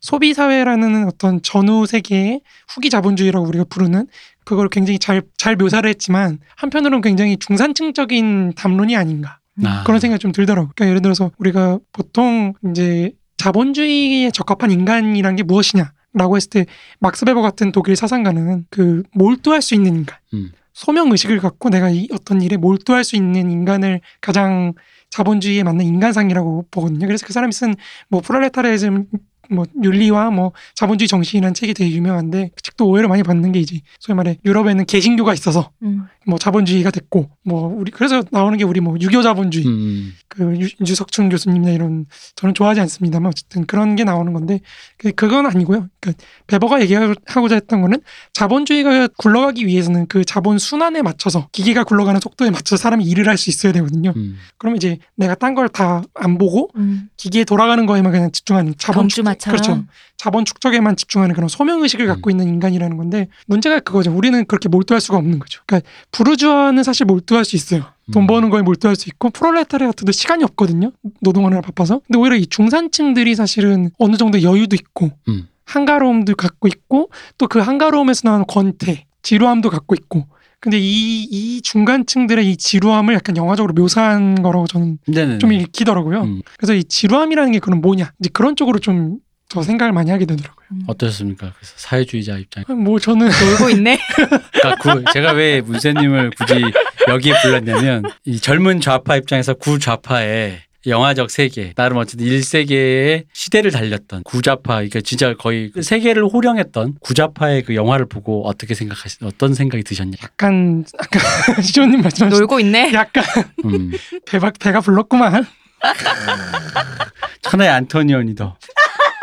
소비 사회라는 어떤 전후 세계의 후기 자본주의라고 우리가 부르는 그걸 굉장히 잘 잘 묘사를 했지만 한편으로는 굉장히 중산층적인 담론이 아닌가 아. 그런 생각이 좀 들더라고요. 그러니까 예를 들어서 우리가 보통 이제 자본주의에 적합한 인간이란 게 무엇이냐 라고 했을 때 막스 베버 같은 독일 사상가는 그 몰두할 수 있는 인간, 음. 소명 의식을 갖고 내가 이 어떤 일에 몰두할 수 있는 인간을 가장 자본주의에 맞는 인간상이라고 보거든요. 그래서 그 사람이 쓴 뭐 프롤레타리즘 뭐 윤리와 뭐 자본주의 정신이라는 책이 되게 유명한데 그 책도 오해를 많이 받는 게 이제 소위 말해 유럽에는 개신교가 있어서 음. 뭐 자본주의가 됐고 뭐 우리 그래서 나오는 게 우리 뭐 유교 자본주의 음, 그 유, 유석춘 교수님이나 이런 저는 좋아하지 않습니다만 어쨌든 그런 게 나오는 건데 그- 그건 아니고요. 그러니까 베버가 얘기하고자 했던 거는 자본주의가 굴러가기 위해서는 그 자본 순환에 맞춰서 기계가 굴러가는 속도에 맞춰서 사람이 일을 할 수 있어야 되거든요. 음. 그러면 이제 내가 딴 걸 다 안 보고 음. 기계에 돌아가는 거에만 그냥 집중하는 자본 축적, 경주마처럼. 그렇죠. 자본 축적에만 집중하는 그런 소명 의식을 갖고 있는 인간이라는 건데 문제가 그거죠. 우리는 그렇게 몰두할 수가 없는 거죠. 그러니까 부르주아는 사실 몰두할 수 있어요. 돈 음. 버는 거에 몰두할 수 있고 프롤레타리아트도 시간이 없거든요. 노동하느라 바빠서. 근데 오히려 이 중산층들이 사실은 어느 정도 여유도 있고 음. 한가로움도 갖고 있고 또 그 한가로움에서 나오는 권태, 지루함도 갖고 있고. 근데 이, 이 중간층들의 이 지루함을 약간 영화적으로 묘사한 거라고 저는 네네. 좀 읽히더라고요. 음. 그래서 이 지루함이라는 게 그럼 뭐냐? 이제 그런 쪽으로 좀 더 생각을 많이 하게 되더라고요. 어떠셨습니까? 그래서 사회주의자 입장. 뭐 저는 놀고 있네. 그러니까 구, 제가 왜 문세님을 굳이 여기에 불렀냐면 이 젊은 좌파 입장에서 구좌파의 영화적 세계, 나름 어쨌든 1세계의 시대를 달렸던 구좌파, 그러니까 진짜 거의 그 세계를 호령했던 구좌파의 그 영화를 보고 어떻게 생각하시, 어떤 생각이 드셨냐? 약간 아까 시조님 말씀하신 놀고 있네. 약간 음. 배가 배가 불렀구만. 천하의 안토니오니도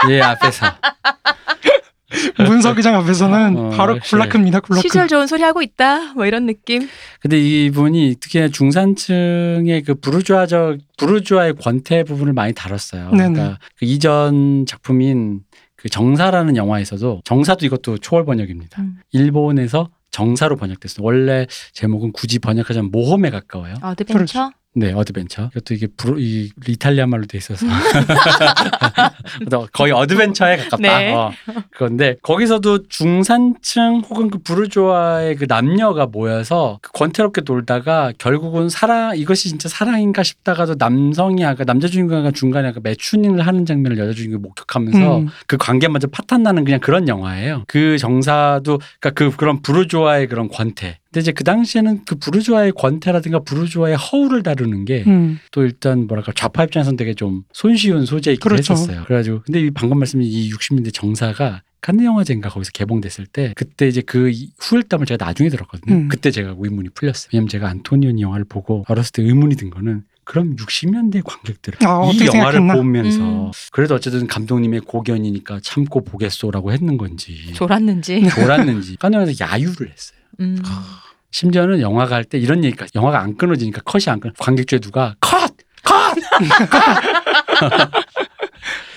얘 앞에서 문석 의장 앞에서는 어, 바로 역시. 굴라크입니다. 굴라크. 시절 좋은 소리 하고 있다. 뭐 이런 느낌. 근데 이분이 특히나 중산층의 그 부르주아적 부르주아의 권태 부분을 많이 다뤘어요. 네네. 그러니까 그 이전 작품인 그 정사라는 영화에서도 정사도 이것도 초월 번역입니다. 음. 일본에서 정사로 번역됐어요. 원래 제목은 굳이 번역하자면 모험에 가까워요. 어드벤처. 네, 어드벤처. 이것도 이게 부르, 이 이탈리아 말로 돼 있어서 거의 adventure에 가깝다. 네. 어, 그런데 거기서도 중산층 혹은 그 부르주아의 그 남녀가 모여서 그 권태롭게 놀다가 결국은 사랑 이것이 진짜 사랑인가 싶다가도 남성이 아까 남자 주인공이 중간에 아까 매춘을 하는 장면을 여자 주인공이 목격하면서 음. 그 관계마저 파탄 나는 그냥 그런 영화예요. 그 정사도 그러니까 그 그런 부르주아의 그런 권태. 근데 이제 그 당시에는 그 부르주아의 권태라든가 부르주아의 허울을 다루는 게 또 음. 일단 뭐랄까 좌파 입장에서는 되게 좀 손쉬운 소재이기도 그렇죠. 했었어요. 그래가지고 근데 이 방금 말씀인 이 60년대 정사가 칸느 영화제인가 거기서 개봉됐을 때 그때 이제 그 이- 후일담을 제가 나중에 들었거든요. 음. 그때 제가 의문이 풀렸어요. 왜냐면 제가 안토니오니 영화를 보고 어렸을 때 의문이 든 거는 그럼 60년대 관객들 아, 이 영화를 생각했나? 보면서 음. 그래도 어쨌든 감독님의 고견이니까 참고 보겠소라고 했는 건지 졸았는지. 졸았는지 영화에서 야유를 했어요. 음. 심지어는 영화가 할때 이런 얘기까지 영화가 안 끊어지니까 컷이 안 끊어 관객 중에 누가 컷! 컷!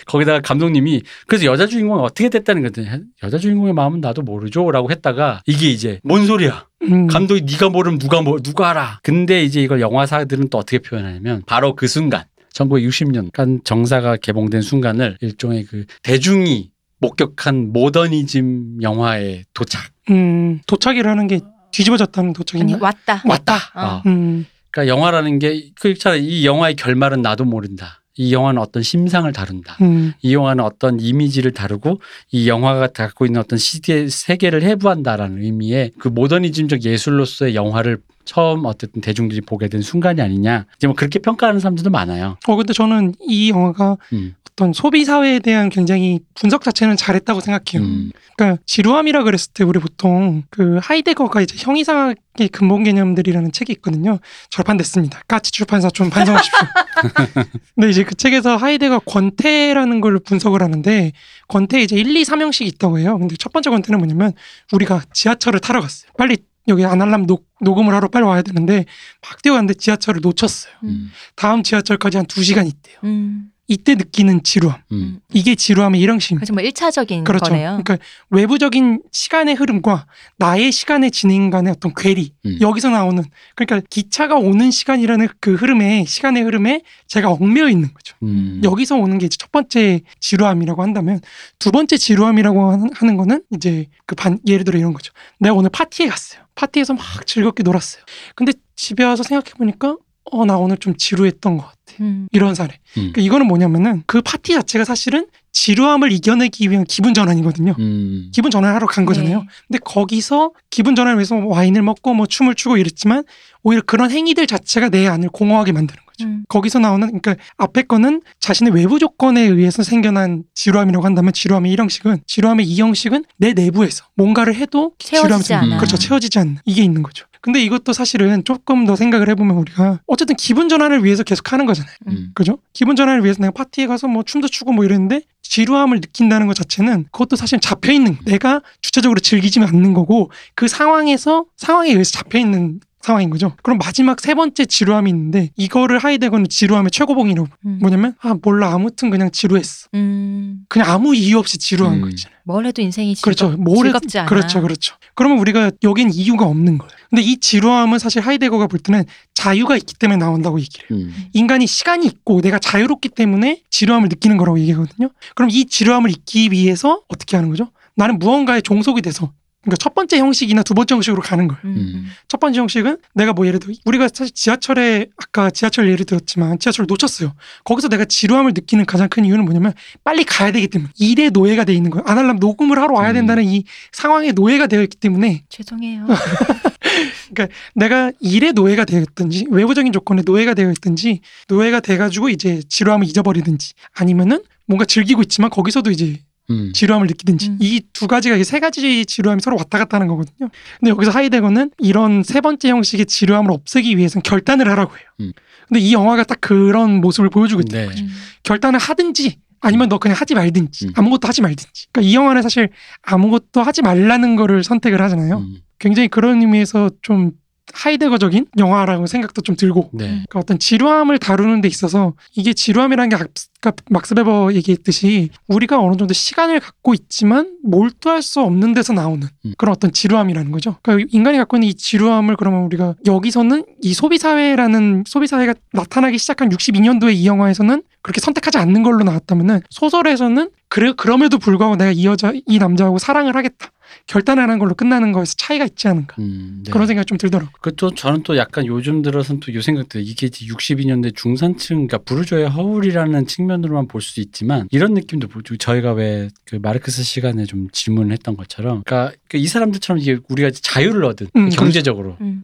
거기다가 감독님이 그래서 여자 주인공이 어떻게 됐다는 거더니 여자 주인공의 마음은 나도 모르죠라고 했다가 이게 이제 뭔 소리야 음. 감독이 네가 모르면 누가 뭐 누가 알아 근데 이제 이걸 영화사들은 또 어떻게 표현하냐면 바로 그 순간 1960년 간 정사가 개봉된 순간을 일종의 그 대중이 목격한 모더니즘 영화의 도착 음. 도착이라는 게 뒤집어졌다는 아니 도착인가? 왔다. 왔다. 어. 아, 음. 그러니까 영화라는 게 그렇잖아요. 이 영화의 결말은 나도 모른다. 이 영화는 어떤 심상을 다룬다. 음. 이 영화는 어떤 이미지를 다루고 이 영화가 갖고 있는 어떤 시대 세계를 해부한다라는 의미의 그 모더니즘적 예술로서의 영화를 처음 어쨌든 대중들이 보게 된 순간이 아니냐. 이제 뭐 그렇게 평가하는 사람들도 많아요. 어 근데 저는 이 영화가 음. 어떤 소비 사회에 대한 굉장히 분석 자체는 잘했다고 생각해요. 음. 그러니까 지루함이라 그랬을 때 우리 보통 그 하이데거가 이제 형이상학의 근본 개념들이라는 책이 있거든요. 절판됐습니다. 까치 출판사 좀 반성하십시오. 근데 이제 그 책에서 하이데거 권태라는 걸 분석을 하는데 권태 이제 1, 2, 3형식이 있다고 해요. 근데 첫 번째 권태는 뭐냐면 우리가 지하철을 타러 갔어요. 빨리 여기 아날람 녹, 녹음을 하러 빨리 와야 되는데 막 뛰어갔는데 지하철을 놓쳤어요. 음. 다음 지하철까지 한 2시간 있대요. 음. 이때 느끼는 지루함. 음. 이게 지루함의 일형식입니다. 그래서 뭐 1차적인 그렇죠. 거네요. 그러니까 외부적인 시간의 흐름과 나의 시간의 진행 간의 어떤 괴리 음. 여기서 나오는 그러니까 기차가 오는 시간이라는 그 흐름에 시간의 흐름에 제가 얽매여 있는 거죠. 음. 여기서 오는 게 이제 첫 번째 지루함이라고 한다면 두 번째 지루함이라고 하는, 하는 거는 이제 그 반 예를 들어 이런 거죠. 내가 오늘 파티에 갔어요. 파티에서 막 즐겁게 놀았어요. 근데 집에 와서 생각해 보니까 어 나 오늘 좀 지루했던 것 같아. 음. 이런 사례. 음. 그러니까 이거는 뭐냐면은 그 파티 자체가 사실은 지루함을 이겨내기 위한 기분 전환이거든요. 음. 기분 전환하러 간 거잖아요. 네. 근데 거기서 기분 전환을 위해서 뭐 와인을 먹고 뭐 춤을 추고 이랬지만 오히려 그런 행위들 자체가 내 안을 공허하게 만드는 거죠. 음. 거기서 나오는 그러니까 앞에 거는 자신의 외부 조건에 의해서 생겨난 지루함이라고 한다면 지루함의 1형식은 지루함의 2형식은 내 내부에서 뭔가를 해도 지루함이 채워지지 생기는 않아. 그렇죠. 채워지지 않는 이게 있는 거죠. 근데 이것도 사실은 조금 더 생각을 해보면 우리가 어쨌든 기분 전환을 위해서 계속 하는 거잖아요. 음. 그죠? 기분 전환을 위해서 내가 파티에 가서 뭐 춤도 추고 뭐 이랬는데 지루함을 느낀다는 것 자체는 그것도 사실 잡혀 있는 내가 주체적으로 즐기지 않는 거고 그 상황에서 상황에 의해서 잡혀 있는 상황인 거죠. 그럼 마지막 세 번째 지루함이 있는데 이거를 하이데거는 지루함의 최고봉이라고 음. 뭐냐면 아 몰라 아무튼 그냥 지루했어. 음. 그냥 아무 이유 없이 지루한 음. 거 있잖아요. 뭘 해도 인생이 그렇죠. 즐겁, 뭘 해도- 즐겁지 않아. 그렇죠, 그렇죠. 그러면 우리가 여긴 이유가 없는 거예요. 근데 이 지루함은 사실 하이데거가 볼 때는 자유가 있기 때문에 나온다고 얘기를 해요. 음. 인간이 시간이 있고 내가 자유롭기 때문에 지루함을 느끼는 거라고 얘기하거든요. 그럼 이 지루함을 잊기 위해서 어떻게 하는 거죠? 나는 무언가에 종속이 돼서 그러니까 첫 번째 형식이나 두 번째 형식으로 가는 거예요. 음. 음. 첫 번째 형식은 내가 뭐 예를 들어 우리가 사실 지하철에 아까 지하철 예를 들었지만 지하철을 놓쳤어요. 거기서 내가 지루함을 느끼는 가장 큰 이유는 뭐냐면 빨리 가야 되기 때문에 일에 노예가 돼 있는 거예요. 아날람 녹음을 하러 와야 음. 된다는 이 상황에 노예가 되어 있기 때문에 죄송해요. 내가 일의 노예가 되었든지 외부적인 조건에 노예가 되어 있든지 노예가 돼 가지고 이제 지루함을 잊어버리든지 아니면은 뭔가 즐기고 있지만 거기서도 이제 음. 지루함을 느끼든지 음. 이두 가지가 이세 가지 지루함이 서로 왔다 갔다 하는 거거든요. 근데 여기서 하이데거는 이런 세 번째 형식의 지루함을 없애기 위해서는 결단을 하라고 해요. 음. 근데 이 영화가 딱 그런 모습을 보여주고 있다. 네. 음. 결단을 하든지 아니면 너 그냥 하지 말든지 음. 아무것도 하지 말든지. 그러니까 이 영화는 사실 아무것도 하지 말라는 거를 선택을 하잖아요. 음. 굉장히 그런 의미에서 좀 하이데거적인 영화라고 생각도 좀 들고 네. 그러니까 어떤 지루함을 다루는 데 있어서 이게 지루함이라는 게 아까 막스 베버 얘기했듯이 우리가 어느 정도 시간을 갖고 있지만 몰두할 수 없는 데서 나오는 음. 그런 어떤 지루함이라는 거죠. 그러니까 인간이 갖고 있는 이 지루함을 그러면 우리가 여기서는 이 소비 사회라는 소비 사회가 나타나기 시작한 62년도에 이 영화에서는 그렇게 선택하지 않는 걸로 나왔다면은 소설에서는 그래 그럼에도 불구하고 내가 이 여자 이 남자하고 사랑을 하겠다 결단하는 걸로 끝나는 거에서 차이가 있지 않은가 음. 네. 그런 생각이 좀 들더라고. 그또 저는 또 약간 요즘 들어서는 또요 생각들 이게 62년대 중산층 그러니까 부르주아의 허울이라는 측면으로만 볼 수도 있지만 이런 느낌도. 저희가 왜 그 마르크스 시간에 좀 질문을 했던 것처럼 그러니까 그이 사람들처럼 이게 우리가 자유를 얻은 음, 경제적으로 음.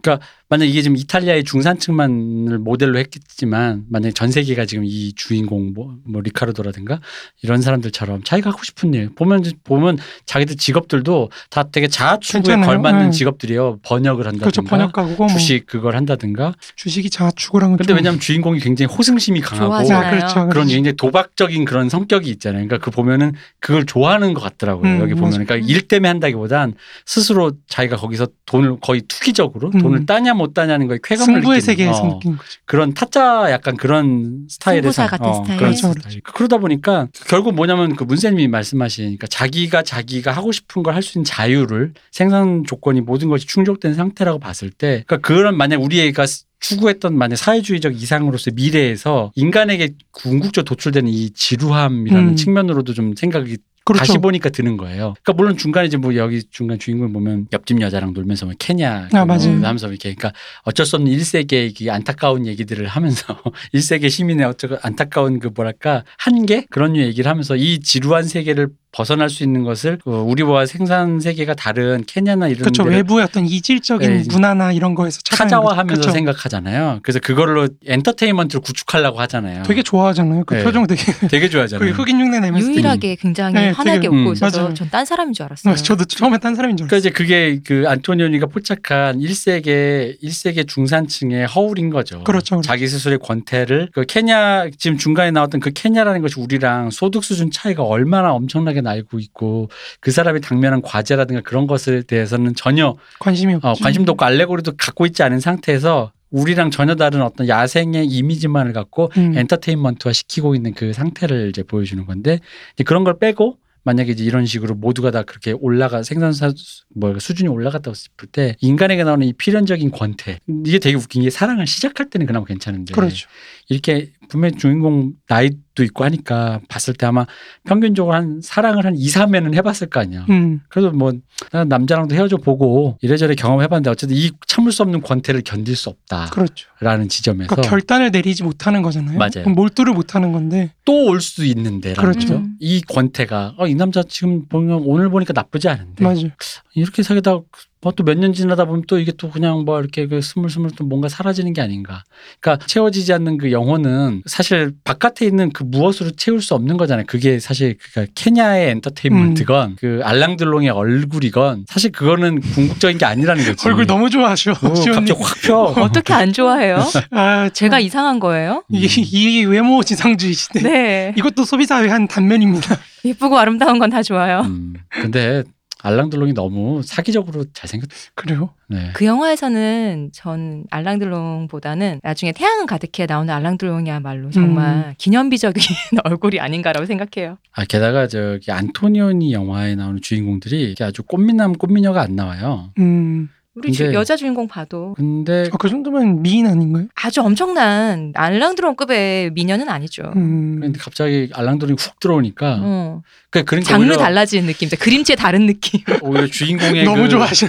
만약 이게 지금 이탈리아의 중산층만을 모델로 했겠지만 만약 전 세계가 지금 이 주인공 뭐, 뭐 리카르도라든가 이런 사람들처럼 자기가 하고 싶은 일 보면 보면 자기들 직업들도 다 되게 자아 추구에 괜찮아요. 걸맞는 네. 직업들이에요. 번역을 한다든가 그렇죠 번역가고 뭐 주식 그걸 한다든가. 주식이 자축을 근데 왜냐하면 주인공이 굉장히 호승심이 강하고. 아, 그렇죠. 그런 그렇죠. 굉장히 도박적인 그런 성격이 있잖아요. 그러니까 그 보면은 그걸 좋아하는 것 같더라고요. 음, 여기 보면. 그러니까 음. 일 때문에 한다기보단 스스로 자기가 거기서 돈을 거의 투기적으로 음. 돈을 따냐 못 따냐는 거에 쾌감을 승부의 느끼는, 세계에서 어, 느낀 거죠. 그런 타짜 약간 그런 사- 같은 스타일. 그런 그렇죠, 스타일. 그러다 보니까 결국 뭐냐면 그 문세님이 말씀하시니까 자기가 자기가 하고 싶은 걸 할 수 있는 자유를 생산 조건이 모든 것이 충족된 상태라고 봤을 때 그러니까 그런 만약 우리가 추구했던 만약 사회주의적 이상으로서의 미래에서 인간에게 궁극적으로 도출되는 이 지루함이라는 음. 측면으로도 좀 생각이 그렇죠. 다시 보니까 드는 거예요. 그러니까 물론 중간에 이제 뭐 여기 중간 주인공 보면 옆집 여자랑 놀면서 뭐 케냐 아, 맞아요. 하면서 이렇게 그러니까 어쩔 수 없는 일세계의 그 안타까운 얘기들을 하면서 일세계 시민의 어쩌고 안타까운 그 뭐랄까 한계 그런 류 얘기를 하면서 이 지루한 세계를 벗어날 수 있는 것을 어, 우리와 생산 세계가 다른 케냐나 이런 그렇죠. 데를 외부의 어떤 이질적인 네, 문화나 이런 거에서 타자화하면서 거죠. 그렇죠. 생각하잖아요. 그래서 그걸로 엔터테인먼트를 구축하려고 하잖아요. 되게 좋아하잖아요. 그 네. 표정 되게 되게 그 좋아하잖아요. 흑인 흉내 내면서 유일하게 굉장히 네, 환하게 웃고 음, 있어서. 전 딴 사람인 줄 알았어요. 아, 저도 처음에 딴 사람인 줄 그러니까 알았어요. 이제 그게 그 안토니오니가 포착한 1세계 1세계 중산층의 허울인 거죠. 그렇죠, 그렇죠. 자기 스스로의 권태를 그 케냐 지금 중간에 나왔던 그 케냐라는 것이 우리랑 소득 수준 차이가 얼마나 엄청나게 나고 있고 그 사람이 당면한 과제라든가 그런 것에 대해서는 전혀 관심이 없지. 어, 관심도 없고 알레고리도 갖고 있지 않은 상태에서 우리랑 전혀 다른 어떤 야생의 이미지만을 갖고 음. 엔터테인먼트화 시키고 있는 그 상태를 이제 보여주는 건데 이제 그런 걸 빼고 만약에 이제 이런 식으로 모두가 다 그렇게 올라가 생산사 수- 뭐 수준이 올라갔다고 싶을 때 인간에게 나오는 이 필연적인 권태 이게 되게 웃긴 게 사랑을 시작할 때는 그나마 괜찮은데 그렇죠. 이렇게 분명히 주인공 나이 도 있고 하니까 봤을 때 아마 평균적으로 한 사랑을 한 2, 3회는 해봤을 거 아니야. 음. 그래도 뭐 나는 남자랑도 헤어져 보고 이래저래 경험해봤는데 어쨌든 이 참을 수 없는 권태를 견딜 수 없다라는 그렇죠. 지점에서 그러니까 결단을 내리지 못하는 거잖아요. 맞아요. 몰두를 못하는 건데. 또 올 수 있는데 그렇죠. 음. 이 권태가 어, 이 남자 지금 보면 오늘 보니까 나쁘지 않은데 맞아요. 이렇게 사귀다 뭐또 몇년 지나다 보면 또 이게 또 그냥 뭐 이렇게 그 스물스물 또 뭔가 사라지는 게 아닌가. 그러니까 채워지지 않는 그 영혼은 사실 바깥에 있는 그 무엇으로 채울 수 없는 거잖아요. 그게 사실 그러니까 케냐의 엔터테인먼트건 음. 그 알랑들롱의 얼굴이건 사실 그거는 궁극적인 게 아니라는 거지. 얼굴 너무 좋아하셔. 오, 시온님. 갑자기 확 펴. 어떻게 안 좋아해요? 아, 제가 이상한 거예요? 이, 이 외모 지상주의 시대. 네. 이것도 소비사의 한 단면입니다. 예쁘고 아름다운 건 다 좋아요. 음, 근데 알랑들롱이 너무 사기적으로 잘생겼. 그래요? 네. 그 영화에서는 전 알랑들롱보다는 나중에 태양은 가득해 나오는 알랑들롱이야말로 정말 기념비적인 얼굴이 아닌가라고 생각해요. 아 게다가 저기 안토니오니 영화에 나오는 주인공들이 이렇게 아주 꽃미남 꽃미녀가 안 나와요. 음. 우리 주- 근데- 여자 주인공 봐도 근데 아, 그 정도면 미인 아닌가요? 아주 엄청난 알랑드롱급의 미녀는 아니죠. 음. 근데 갑자기 알랑들롱이 훅 들어오니까 어. 그 그러니까 장르 오히려, 달라지는 느낌, 그림체 다른 느낌. 오히려 주인공의 너무 그 좋아하셔.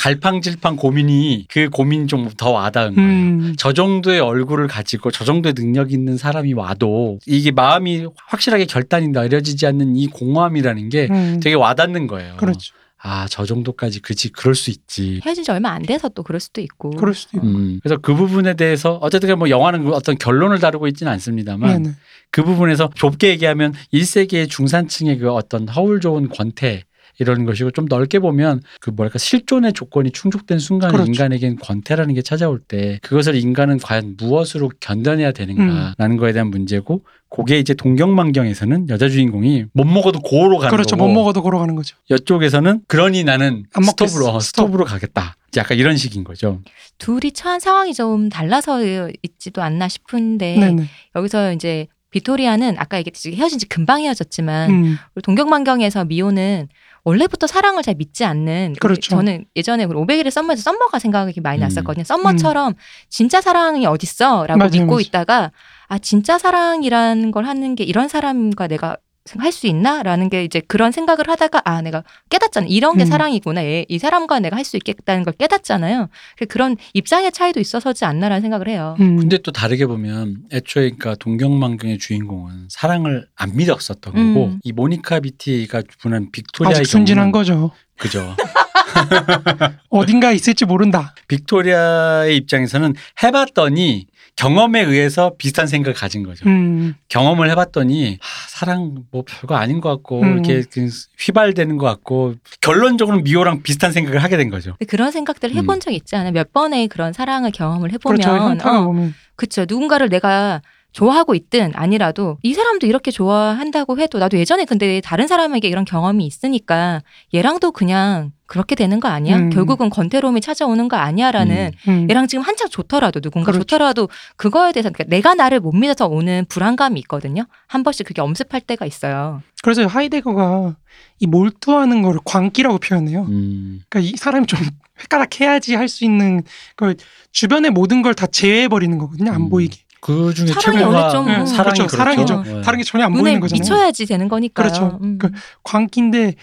갈팡질팡 고민이 그 고민 좀 더 와닿은 거예요. 음. 저 정도의 얼굴을 가지고 저 정도의 능력 있는 사람이 와도 이게 마음이 확실하게 결단이 내려지지 않는 이 공허함이라는 게 음. 되게 와닿는 거예요. 그렇죠. 아, 저 정도까지 그지 그럴 수 있지. 헤어진 지 얼마 안 돼서 또 그럴 수도 있고. 그럴 수도 있고. 음, 그래서 그 부분에 대해서 어쨌든 뭐 영화는 그 어떤 결론을 다루고 있지는 않습니다만 네네. 그 부분에서 좁게 얘기하면 1세기의 중산층의 그 어떤 허울 좋은 권태 이런 것이고 좀 넓게 보면 그 뭐랄까 실존의 조건이 충족된 순간에 그렇죠. 인간에겐 권태라는 게 찾아올 때 그것을 인간은 과연 무엇으로 견뎌내야 되는가라는 거에 대한 문제고 그게 이제 동경만경에서는 여자 주인공이 못 먹어도 고로 가는 그렇죠. 거고 못 먹어도 걸어가는 거죠. 이쪽에서는 그러니 나는. 스톱으로 어, 스톱. 스톱으로 가겠다. 약간 이런 식인 거죠. 둘이 처한 상황이 좀 달라서 있지도 않나 싶은데 네네. 여기서 이제 비토리아는 아까 얘기했듯이 헤어진 지 금방 헤어졌지만 음. 우리 동경만경에서 미호는 원래부터 사랑을 잘 믿지 않는 그렇죠. 저는 예전에 우리 500일의 썸머에서 썸머가 생각이 많이 음. 났었거든요. 썸머처럼 진짜 사랑이 어딨어라고 맞아요, 믿고 맞아요. 있다가 아 진짜 사랑이라는 걸 하는 게 이런 사람과 내가 할 수 있나라는 게 이제 그런 생각을 하다가 아 내가 깨닫잖아 이런 게 음. 사랑이구나 얘, 이 사람과 내가 할 수 있겠다는 걸 깨닫잖아요 그- 그런 입장의 차이도 있어서지 않나라는 생각을 해요 음. 근데 또 다르게 보면 애초에 그러니까 동경만경의 주인공은 사랑을 안 믿었었던 음. 거고 이 모니카 비티가 분한 빅토리아의 아직 순진한 거죠. 그죠. 어딘가에 있을지 모른다. 빅토리아의 입장에서는 해봤더니 경험에 의해서 비슷한 생각을 가진 거죠. 음. 경험을 해봤더니 하, 사랑 뭐 별거 아닌 것 같고 음. 이렇게 그 휘발되는 것 같고 결론적으로 미호랑 비슷한 생각을 하게 된 거죠. 그런 생각들을 해본 적 있지 않아요 몇 번의 그런 사랑을 경험을 해보면 그렇죠. 어. 그쵸. 누군가를 내가 좋아하고 있든 아니라도 이 사람도 이렇게 좋아한다고 해도 나도 예전에 근데 다른 사람에게 이런 경험이 있으니까 얘랑도 그냥 그렇게 되는 거 아니야? 음. 결국은 권태로움이 찾아오는 거 아니야라는 음. 얘랑 지금 한창 좋더라도 누군가 그렇죠. 좋더라도 그거에 대해서 그러니까 내가 나를 못 믿어서 오는 불안감이 있거든요. 한 번씩 그게 엄습할 때가 있어요. 그래서 하이데거가 이 몰두하는 거를 광기라고 표현해요. 음. 그러니까 이 사람이 좀 획가닥 해야지 할 수 있는 그 주변의 모든 걸 다 제외해 버리는 거거든요. 안 음. 보이게. 그 중에 사랑이 최고가 원래 좀, 음. 사랑이 그렇죠. 사랑이죠. 네. 다른 게 전혀 안 보이는 거잖아요. 미쳐야지 되는 거니까요. 그렇죠. 음. 그 광기인데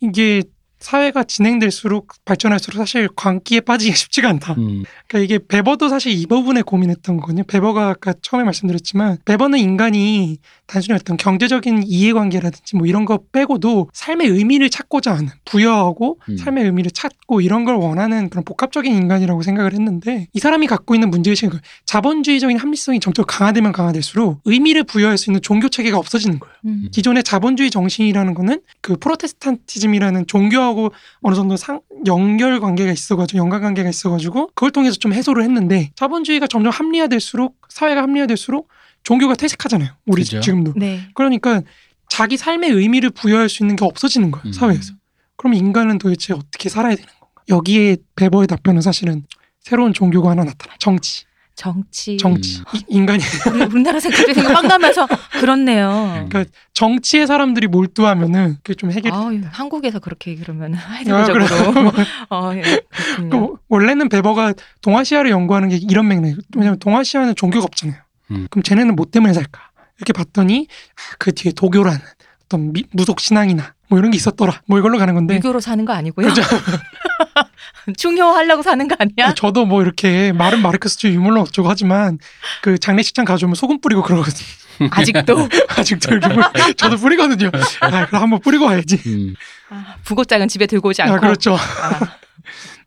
이게 사회가 진행될수록 발전할수록 사실 광기에 빠지기가 쉽지가 않다. 음. 그러니까 이게 베버도 사실 이 부분에 고민했던 거거든요. 베버가 아까 처음에 말씀드렸지만 베버는 인간이 단순히 어떤 경제적인 이해관계라든지 뭐 이런 거 빼고도 삶의 의미를 찾고자 하는 부여하고 음. 삶의 의미를 찾고 이런 걸 원하는 그런 복합적인 인간이라고 생각을 했는데 이 사람이 갖고 있는 문제의식은 그 자본주의적인 합리성이 점점 강화되면 강화될수록 의미를 부여할 수 있는 종교 체계가 없어지는 거예요. 음. 기존의 자본주의 정신이라는 거는 그 프로테스탄티즘이라는 종교하고 어느 정도 상, 연결 관계가 있어가지고 연관 관계가 있어가지고 그걸 통해서 좀 해소를 했는데 자본주의가 점점 합리화될수록 사회가 합리화될수록 종교가 퇴색하잖아요. 우리 그죠. 지금도. 네. 그러니까 자기 삶의 의미를 부여할 수 있는 게 없어지는 거예요. 음. 사회에서. 그럼 인간은 도대체 어떻게 살아야 되는 건가? 여기에 베버의 답변은 사실은 새로운 종교가 하나 나타나. 정치. 정치. 정치. 음. 이- 인간이 우리 우리나라 생각이 생각 빵가면서 그렇네요. 음. 그러니까 정치에 사람들이 몰두하면은 그게 좀 해결이 아, 한국에서 그렇게 그러면 아, 하이드적으로 어, 예. 그 원래는 베버가 동아시아를 연구하는 게 이런 맥락이에요. 왜냐하면 동아시아는 종교가 없잖아요. 음. 그럼 쟤네는 뭐 때문에 살까? 이렇게 봤더니 아, 그 뒤에 도교라는 어떤 미- 무속 신앙이나 뭐 이런 게 있었더라. 뭐 이걸로 가는 건데 유교로 사는 거 아니고요. 그죠? 중요하려고 사는 거 아니야? 저도 뭐 이렇게 말은 마르크스주의 유물론 어쩌고 하지만 그 장례식장 가져오면 소금 뿌리고 그러거든요. 아직도 아직도 이렇게 뿌리- 저도 뿌리거든요. 아, 그럼 한번 뿌리고 와야지. 음. 아, 부고장은 집에 들고 오지 않고. 아, 그렇죠. 아,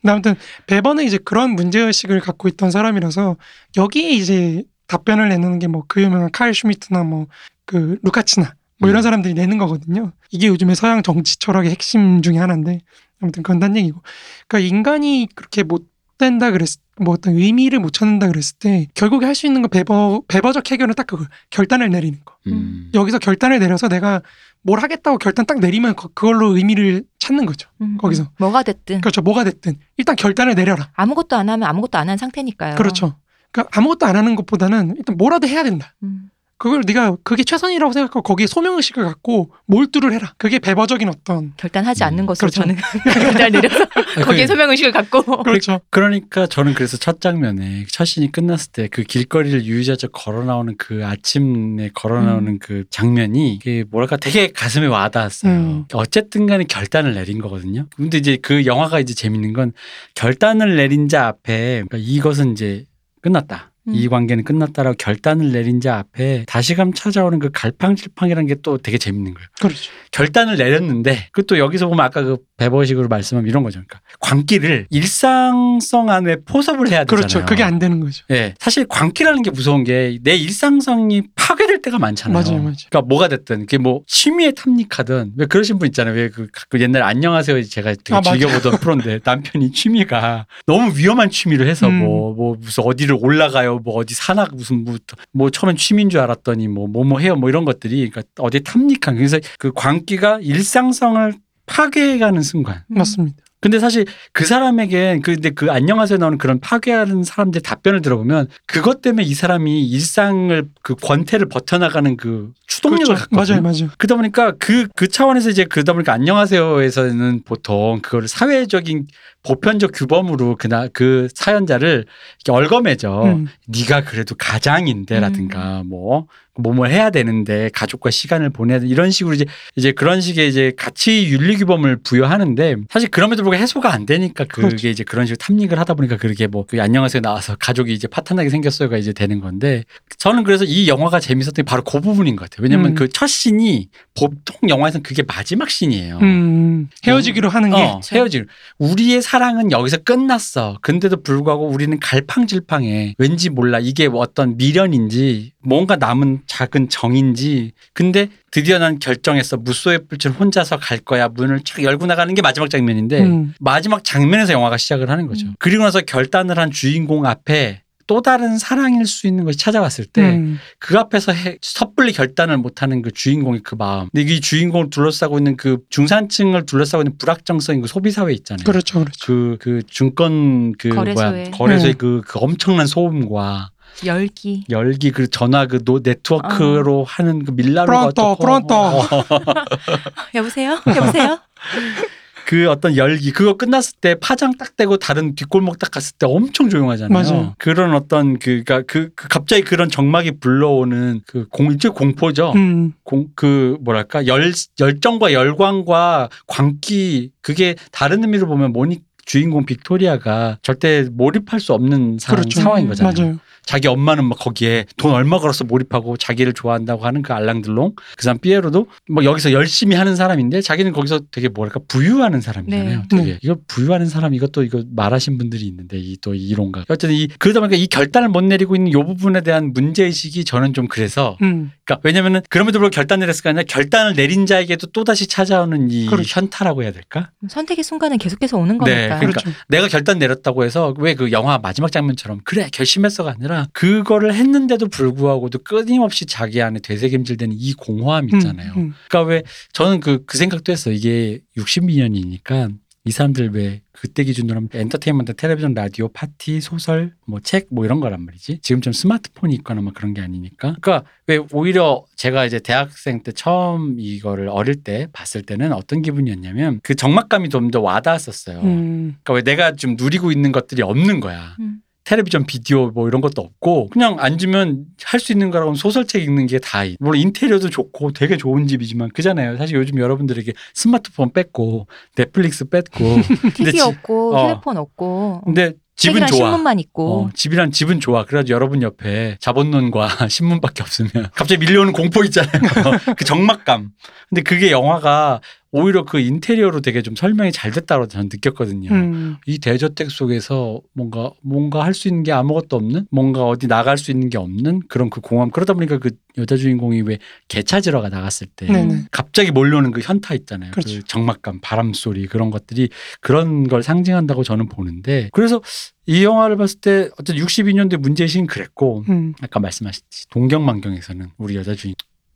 아무튼 베버는 이제 그런 문제의식을 갖고 있던 사람이라서 여기에 이제 답변을 내는 게 뭐 그 유명한 칼 슈미트나 뭐 그 루카치나 뭐 이런 음. 사람들이 내는 거거든요. 이게 요즘에 서양 정치 철학의 핵심 중에 하나인데 아무튼 그건 딴 얘기고. 그러니까 인간이 그렇게 못 된다 그랬 뭐 어떤 의미를 못 찾는다 그랬을 때 결국에 할 수 있는 거 베버 베버적 해결은 딱 그거 결단을 내리는 거. 음. 여기서 결단을 내려서 내가 뭘 하겠다고 결단 딱 내리면 그- 그걸로 의미를 찾는 거죠. 음, 거기서. 음. 뭐가 됐든 그렇죠. 뭐가 됐든 일단 결단을 내려라. 아무것도 안 하면 아무것도 안 한 상태니까요. 그렇죠. 그러니까 아무것도 안 하는 것보다는 일단 뭐라도 해야 된다. 음. 그걸 네가 그게 최선이라고 생각하고 거기에 소명의식을 갖고 몰두를 해라. 그게 베버적인 어떤 결단하지 음, 않는 것으로 그렇죠. 저는 결단 내려서 거기에 소명 의식을 갖고 그렇죠. 그러니까 저는 그래서 첫 장면에 첫 씬이 끝났을 때 그 길거리를 유유자적 걸어 나오는 그 아침에 걸어 나오는 그 장면이 이게 뭐랄까 되게 가슴에 와닿았어요. 음. 어쨌든 간에 결단을 내린 거거든요. 근데 이제 그 영화가 이제 재밌는 건 결단을 내린 자 앞에 그러니까 이것은 이제 끝났다. 음. 이 관계는 끝났다라고 결단을 내린 자 앞에 다시금 찾아오는 그 갈팡질팡이라는 게 또 되게 재밌는 거예요. 그렇죠. 결단을 내렸는데 그것도 여기서 보면 아까 그 베버식으로 말씀하면 이런 거죠. 그러니까 광기를 일상성 안에 포섭을 해야 되잖아요. 그렇죠. 그게 안 되는 거죠. 예. 사실 광기라는 게 무서운 게 내 일상성이 파괴될 때가 많잖아요. 맞아요, 맞아요. 그러니까 뭐가 됐든 그게 뭐 취미에 탐닉하든 왜 그러신 분 있잖아요. 왜그 그 옛날 안녕하세요 제가 되게 아. 즐겨보던 프로인데 남편이 취미가 너무 위험한 취미를 해서 음. 뭐뭐 무슨 어디를 올라가요, 뭐 어디 산악 무슨 뭐, 뭐 처음엔 취미인 줄 알았더니 뭐뭐 뭐 해요 뭐 이런 것들이 그러니까 어디 탐닉한 그래서 그 광기가 일상성을 파괴해가는 순간. 맞습니다. 근데 사실 그 사람에겐 그 근데 그 안녕하세요 나오는 그런 파괴하는 사람들 답변을 들어보면 그것 때문에 이 사람이 일상을 그 권태를 버텨나가는 그 추동력을 그렇죠. 갖거든요. 맞아요, 맞아요. 그러다 보니까 그, 그 차원에서 이제 그러다 보니까 안녕하세요에서는 보통 그걸 사회적인 보편적 규범으로 그나 그 사연자를 이렇게 얼거매져. 음. 네가 그래도 가장인데라든가 뭐 뭐뭐 해야 되는데 가족과 시간을 보내야 돼 이런 식으로 이제 이제 그런 식의 이제 가치 윤리 규범을 부여하는데 사실 그럼에도 불구하고 해소가 안 되니까 그게 그렇죠. 이제 그런 식으로 탐닉을 하다 보니까 그렇게 뭐그 안녕하세요 나와서 가족이 이제 파탄나게 생겼어요가 이제 되는 건데 저는 그래서 이 영화가 재밌었던 게 바로 그 부분인 것 같아요. 왜냐면 음. 그첫 씬이 보통 영화에서는 그게 마지막 씬이에요. 음, 헤어지기로 하는 게 어, 헤어질. 우리의 사랑은 여기서 끝났어. 근데도 불구하고 우리는 갈팡질팡해. 왠지 몰라. 이게 어떤 미련인지 뭔가 남은 작은 정인지. 근데 드디어 난 결정했어. 무소의 불ችን 혼자서 갈 거야. 문을 쫙 열고 나가는 게 마지막 장면인데 음. 마지막 장면에서 영화가 시작을 하는 거죠. 음. 그리고 나서 결단을 한 주인공 앞에 또 다른 사랑일 수 있는 것이 찾아왔을 때 음. 그 앞에서 해- 섣불리 결단을 못하는 그 주인공의 그 마음. 근데 이 주인공을 둘러싸고 있는 그 중산층을 둘러싸고 있는 불확정성인 그 소비 사회 있잖아요. 그렇죠, 그렇죠. 그, 그 증권 그 거래소에. 뭐야 거래소의 네. 그, 그 엄청난 소음과 열기. 열기 그 전화 그 노, 네트워크로 하는 그 밀라노가 pronto, pronto. 어, 여보세요? 여보세요? 그 어떤 열기 그거 끝났을 때 파장 딱 떼고 다른 뒷골목 딱 갔을 때 엄청 조용하잖아요. 맞아요. 그런 어떤 그가 그, 그 갑자기 그런 적막이 불러오는 그 공, 일종 공포죠. 음, 공, 그 뭐랄까 열 열정과 열광과 광기 그게 다른 의미로 보면 모니 주인공 빅토리아가 절대 몰입할 수 없는 상, 그렇죠. 상황인 거잖아요. 맞아요. 자기 엄마는 막 거기에 돈 얼마 걸어서 몰입하고 자기를 좋아한다고 하는 그 알랑들롱 그 사람 피에로도 뭐 여기서 열심히 하는 사람인데 자기는 거기서 되게 뭐랄까 부유하는 사람이잖아요. 네. 되게 네. 이거 부유하는 사람 이것도 이거 말하신 분들이 있는데 이 또 이론가 어쨌든 이 그러다 보니까 이 결단을 못 내리고 있는 요 부분에 대한 문제 의식이 저는 좀 그래서 음, 그러니까 왜냐면은 그럼에도 불구하고 결단을 내렸을 거 아니라 결단을 내린 자에게도 또 다시 찾아오는 이 그렇죠. 현타라고 해야 될까? 선택의 순간은 계속해서 오는 네, 거니까. 그러니까 그렇죠. 내가 결단 내렸다고 해서 왜 그 영화 마지막 장면처럼 그래 결심했어가 아니라 그거를 했는데도 불구하고도 끊임없이 자기 안에 되새김질되는 이 공허함 있잖아요. 음, 음. 그러니까 왜 저는 그 그 생각도 했어. 이게 60년이니까 이 사람들 왜 그때 기준으로 하면 엔터테인먼트, 텔레비전, 라디오, 파티, 소설, 뭐 책 뭐 이런 거란 말이지. 지금처럼 스마트폰이 있거나 막 그런 게 아니니까. 그러니까 왜 오히려 제가 이제 대학생 때 처음 이거를 어릴 때 봤을 때는 어떤 기분이었냐면 그 적막감이 좀 더 와닿았었어요. 음, 그러니까 왜 내가 좀 누리고 있는 것들이 없는 거야. 음. 텔레비전 비디오 뭐 이런 것도 없고 그냥 앉으면 할 수 있는 거라고 소설책 읽는 게다 물론 인테리어도 좋고 되게 좋은 집이지만 그잖아요. 사실 요즘 여러분들에게 스마트폰 뺐고 넷플릭스 뺐고. TV 지- 없고 어. 휴대폰 없고. 근데 집은 좋아. 신문만 있고. 어, 집이란 집은 좋아. 그래가지고 여러분 옆에 자본론과 신문밖에 없으면 갑자기 밀려오는 공포 있잖아요. 그 적막감. 근데 그게 영화가 오히려 그 인테리어로 되게 좀 설명이 잘 됐다고 저는 느꼈거든요 음, 이 대저택 속에서 뭔가 뭔가 할 수 있는 게 아무것도 없는 뭔가 어디 나갈 수 있는 게 없는 그런 그 공허함 그러다 보니까 그 여자 주인공이 왜 개 찾으러 가 나갔을 때 네네. 갑자기 몰려오는 그 현타 있잖아요. 그 그렇죠. 적막감, 바람 소리 그런 것들이 그런 걸 상징한다고 저는 보는데 그래서 이 영화를 봤을 때 어쨌든 62년도에 문제의식은 그랬고 음, 아까 말씀하셨듯이 동경만경에서는 우리 여자 주인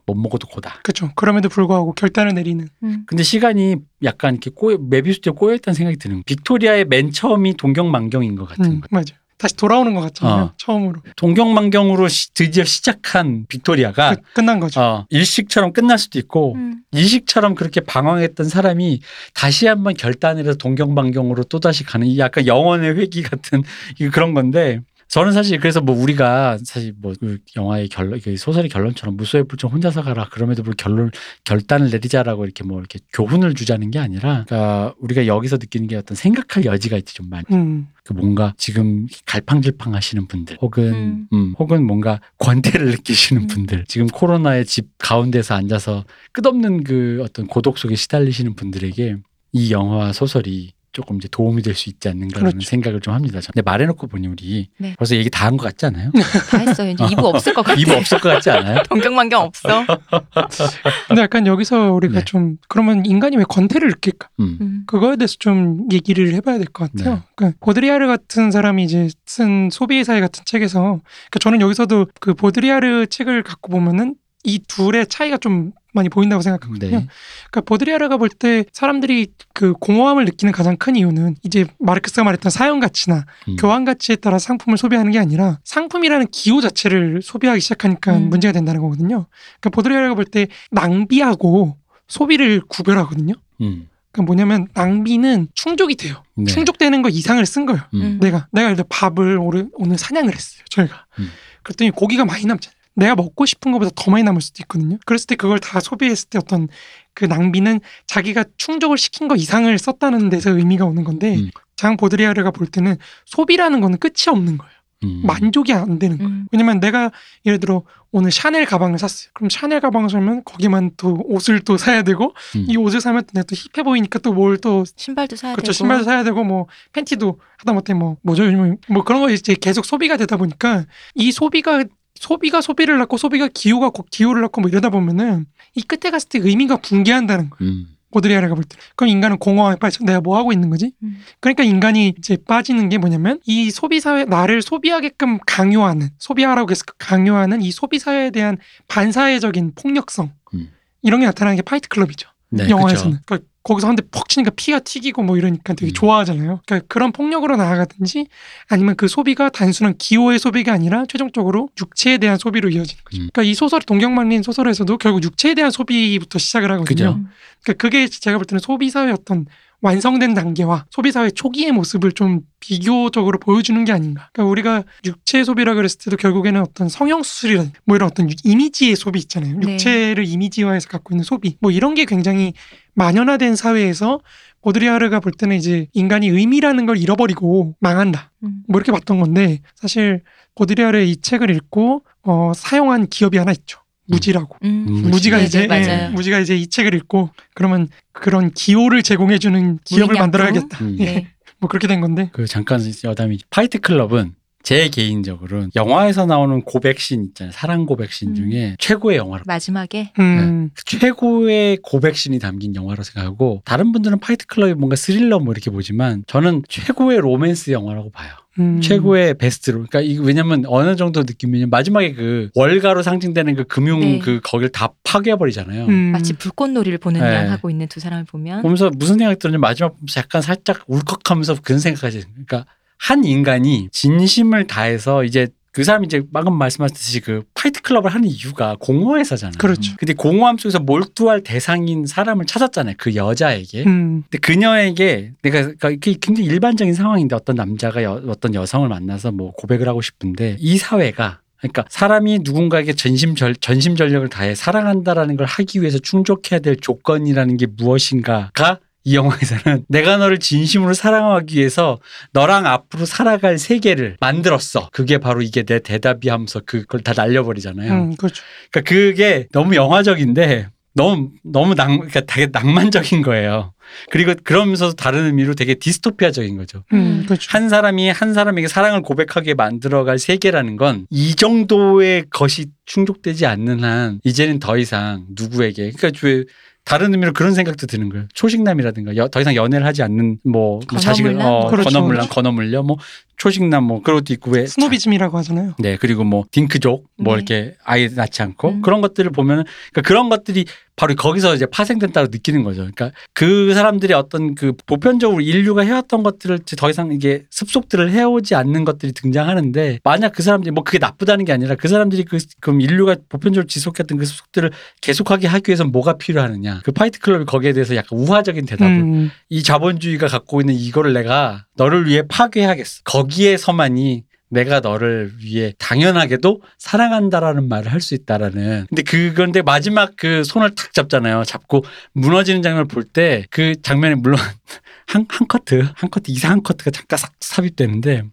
못 먹어도 고다. 그렇죠. 그럼에도 불구하고 결단을 내리는. 음. 근데 시간이 약간 이렇게 꼬여 메비우스에 꼬여 있다는 생각이 드는 거예요. 빅토리아의 맨 처음이 동경만경인 것 같은 음, 거. 맞아요. 다시 돌아오는 것 같잖아요. 어. 처음으로 동경만경으로 시- 드디어 시작한 빅토리아가 끝, 끝난 거죠. 어, 일식처럼 끝날 수도 있고 음. 이식처럼 그렇게 방황했던 사람이 다시 한번 결단을 해서 동경방경으로 또 다시 가는 이 약간 영혼의 회귀 같은 이 그런 건데 저는 사실 그래서 뭐 우리가 사실 뭐그 영화의 결론 그 소설의 결론처럼 무소의 불정 혼자서 가라 그럼에도 불구하고 결론 결단을 내리자라고 이렇게 뭐 이렇게 교훈을 주자는 게 아니라 그러니까 우리가 여기서 느끼는 게 어떤 생각할 여지가 있지 좀 많이 음, 그 뭔가 지금 갈팡질팡 하시는 분들 혹은 음. 음, 혹은 뭔가 권태를 느끼시는 음. 분들 지금 코로나의 집 가운데서 앉아서 끝없는 그 어떤 고독 속에 시달리시는 분들에게 이 영화와 소설이 조금 이제 도움이 될 수 있지 않는가라는 그렇죠. 생각을 좀 합니다. 근데 말해놓고 보니 우리 네. 벌써 얘기 다 한 것 같지 않아요? 다 했어요. 이제 이부 없을 것 같아. 입 없을 것 같지 않아요? 동경만경 없어. 근데 약간 여기서 우리가 네. 좀 그러면 인간이 왜 권태를 느낄까? 음. 음. 그거에 대해서 좀 얘기를 해봐야 될 것 같아요. 네. 그러니까 보드리아르 같은 사람이 이제 쓴 소비의 사회 같은 책에서 그러니까 저는 여기서도 그 보드리아르 책을 갖고 보면은 이 둘의 차이가 좀 많이 보인다고 생각하거든요. 네. 그러니까 보드리아르가 볼 때 사람들이 그 공허함을 느끼는 가장 큰 이유는 이제 마르크스가 말했던 사용 가치나 음. 교환 가치에 따라 상품을 소비하는 게 아니라 상품이라는 기호 자체를 소비하기 시작하니까 음. 문제가 된다는 거거든요. 그러니까 보드리아르가 볼 때 낭비하고 소비를 구별하거든요. 음. 그러니까 뭐냐면 낭비는 충족이 돼요. 네. 충족되는 거 이상을 쓴 거예요. 음. 내가 내가 예를 들어 밥을 오늘, 오늘 사냥을 했어요. 저희가. 음. 그랬더니 고기가 많이 남잖아요. 내가 먹고 싶은 것보다 더 많이 남을 수도 있거든요. 그랬을 때 그걸 다 소비했을 때 어떤 그 낭비는 자기가 충족을 시킨 거 이상을 썼다는 데서 의미가 오는 건데 음. 장 보드리아르가 볼 때는 소비라는 거는 끝이 없는 거예요. 음. 만족이 안 되는 거예요. 음. 왜냐면 내가 예를 들어 오늘 샤넬 가방을 샀어요. 그럼 샤넬 가방을 사면 거기만 또 옷을 또 사야 되고 음. 이 옷을 사면 또 내가 또 힙해 보이니까 또 뭘 또 신발도 사야 그렇죠 되고. 신발도 사야 되고 뭐 팬티도 하다못해 뭐 뭐죠 요즘 뭐 그런 거 이제 계속 소비가 되다 보니까 이 소비가 소비가 소비를 낳고 소비가 기호가 곧 기호를 낳고 뭐 이러다 보면은 이 끝에 갔을 때 의미가 붕괴한다는 거예요. 음. 보드리야르가 볼 때. 그럼 인간은 공허함에 빠져 내가 뭐 하고 있는 거지? 음. 그러니까 인간이 이제 빠지는 게 뭐냐면 이 소비 사회 나를 소비하게끔 강요하는 소비하라고 해서 강요하는 이 소비 사회에 대한 반사회적인 폭력성 음. 이런 게 나타나는 게 파이트 클럽이죠. 네, 영화에서는. 그쵸. 그러니까 거기서 한 대 퍽 치니까 피가 튀기고 뭐 이러니까 되게 음. 좋아하잖아요. 그러니까 그런 폭력으로 나아가든지 아니면 그 소비가 단순한 기호의 소비가 아니라 최종적으로 육체에 대한 소비로 이어지는 거죠. 음. 그러니까 이 소설 동경만린 소설에서도 결국 육체에 대한 소비부터 시작을 하거든요. 그죠. 음. 그러니까 그게 제가 볼 때는 소비 어떤 완성된 단계와 소비사회 초기의 모습을 좀 비교적으로 보여주는 게 아닌가. 그러니까 우리가 육체 소비라 그랬을 때도 결국에는 어떤 성형 수술이라든 뭐 이런 어떤 이미지의 소비 있잖아요. 네. 육체를 이미지화해서 갖고 있는 소비. 뭐 이런 게 굉장히 만연화된 사회에서 보드리야르가 볼 때는 이제 인간이 의미라는 걸 잃어버리고 망한다. 음. 뭐 이렇게 봤던 건데 사실 보드리야르의 이 책을 읽고 어, 사용한 기업이 하나 있죠. 무지라고. 음. 음, 무지가 네, 이제 네, 맞아요. 예, 무지가 이제 이 책을 읽고 그러면 그런 기호를 제공해 주는 기업을 무인양품? 만들어야겠다. 음. 예, 네. 뭐 그렇게 된 건데. 그 잠깐 여담이 파이트 클럽은 제 개인적으로는 영화에서 나오는 고백신 있잖아요. 사랑 고백신 음. 중에 최고의 영화로 마지막에 음, 최고의 고백신이 담긴 영화로 생각하고 다른 분들은 파이트 클럽이 뭔가 스릴러 뭐 이렇게 보지만 저는 최고의 로맨스 영화라고 봐요. 음. 최고의 베스트로. 그러니까 이거 왜냐면 어느 정도 느낌이냐면 마지막에 그 월가로 상징되는 그 금융 네. 그 거길 다 파괴해 버리잖아요. 음, 마치 불꽃놀이를 보는 네. 양 하고 있는 두 사람을 보면 보면서 무슨 생각이 들었냐면 마지막 보면서 약간 살짝 울컥하면서 그런 생각까지. 그러니까 한 인간이 진심을 다해서 이제 그 사람이 이제 방금 말씀하셨듯이 그 파이트 클럽을 하는 이유가 공허해서잖아요. 그렇죠. 근데 공허함 속에서 몰두할 대상인 사람을 찾았잖아요. 그 여자에게. 음, 근데 그녀에게 내가 그러니까 이게 굉장히 일반적인 상황인데 어떤 남자가 여- 어떤 여성을 만나서 뭐 고백을 하고 싶은데 이 사회가 그러니까 사람이 누군가에게 전심 절 전심 전력을 다해 사랑한다라는 걸 하기 위해서 충족해야 될 조건이라는 게 무엇인가가 이 영화에서는 내가 너를 진심으로 사랑하기 위해서 너랑 앞으로 살아갈 세계를 만들었어. 그게 바로 이게 내 대답이 하면서 그걸 다 날려버리잖아요. 음, 그렇죠. 그러니까 그게 너무 영화적인데 너무 너무 낭 그러니까 되게 낭만적인 거예요. 그리고 그러면서 다른 의미로 되게 디스토피아적인 거죠. 음, 음. 그렇죠. 한 사람이 한 사람에게 사랑을 고백하게 만들어갈 세계라는 건 이 정도의 것이 충족되지 않는 한 이제는 더 이상 누구에게 그러니까 왜 다른 의미로 그런 생각도 드는 거예요. 초식남이라든가 여- 더 이상 연애를 하지 않는 뭐, 뭐 자식을? 어, 그렇죠. 건어물남 건어물려 뭐 초식남 뭐 그런 것도 있고 왜 스노비즘이라고 하잖아요. 네, 그리고 뭐 딩크족 뭐 네. 이렇게 아이 낳지 않고 음. 그런 것들을 보면은 그러니까 그런 것들이 바로 거기서 이제 파생된다고 느끼는 거죠. 그러니까 그 사람들이 어떤 그 보편적으로 인류가 해왔던 것들을 더 이상 이게 습속들을 해오지 않는 것들이 등장하는데 만약 그 사람들이 뭐 그게 나쁘다는 게 아니라 그 사람들이 그 그럼 인류가 보편적으로 지속했던 그 습속들을 계속하게 하기 위해서 뭐가 필요하느냐. 그 파이트 클럽이 거기에 대해서 약간 우화적인 대답을 음, 이 자본주의가 갖고 있는 이거를 내가 너를 위해 파괴하겠어. 거기 에서만이 내가 너를 위해 당연하게도 사랑한다라는 말을 할 수 있다라는. 근데 그건데 마지막 그 손을 탁 잡잖아요. 잡고 무너지는 장면을 볼 때 그 장면에 물론 한, 한 커트, 한 커트 이상한 커트가 잠깐 싹 삽입되는데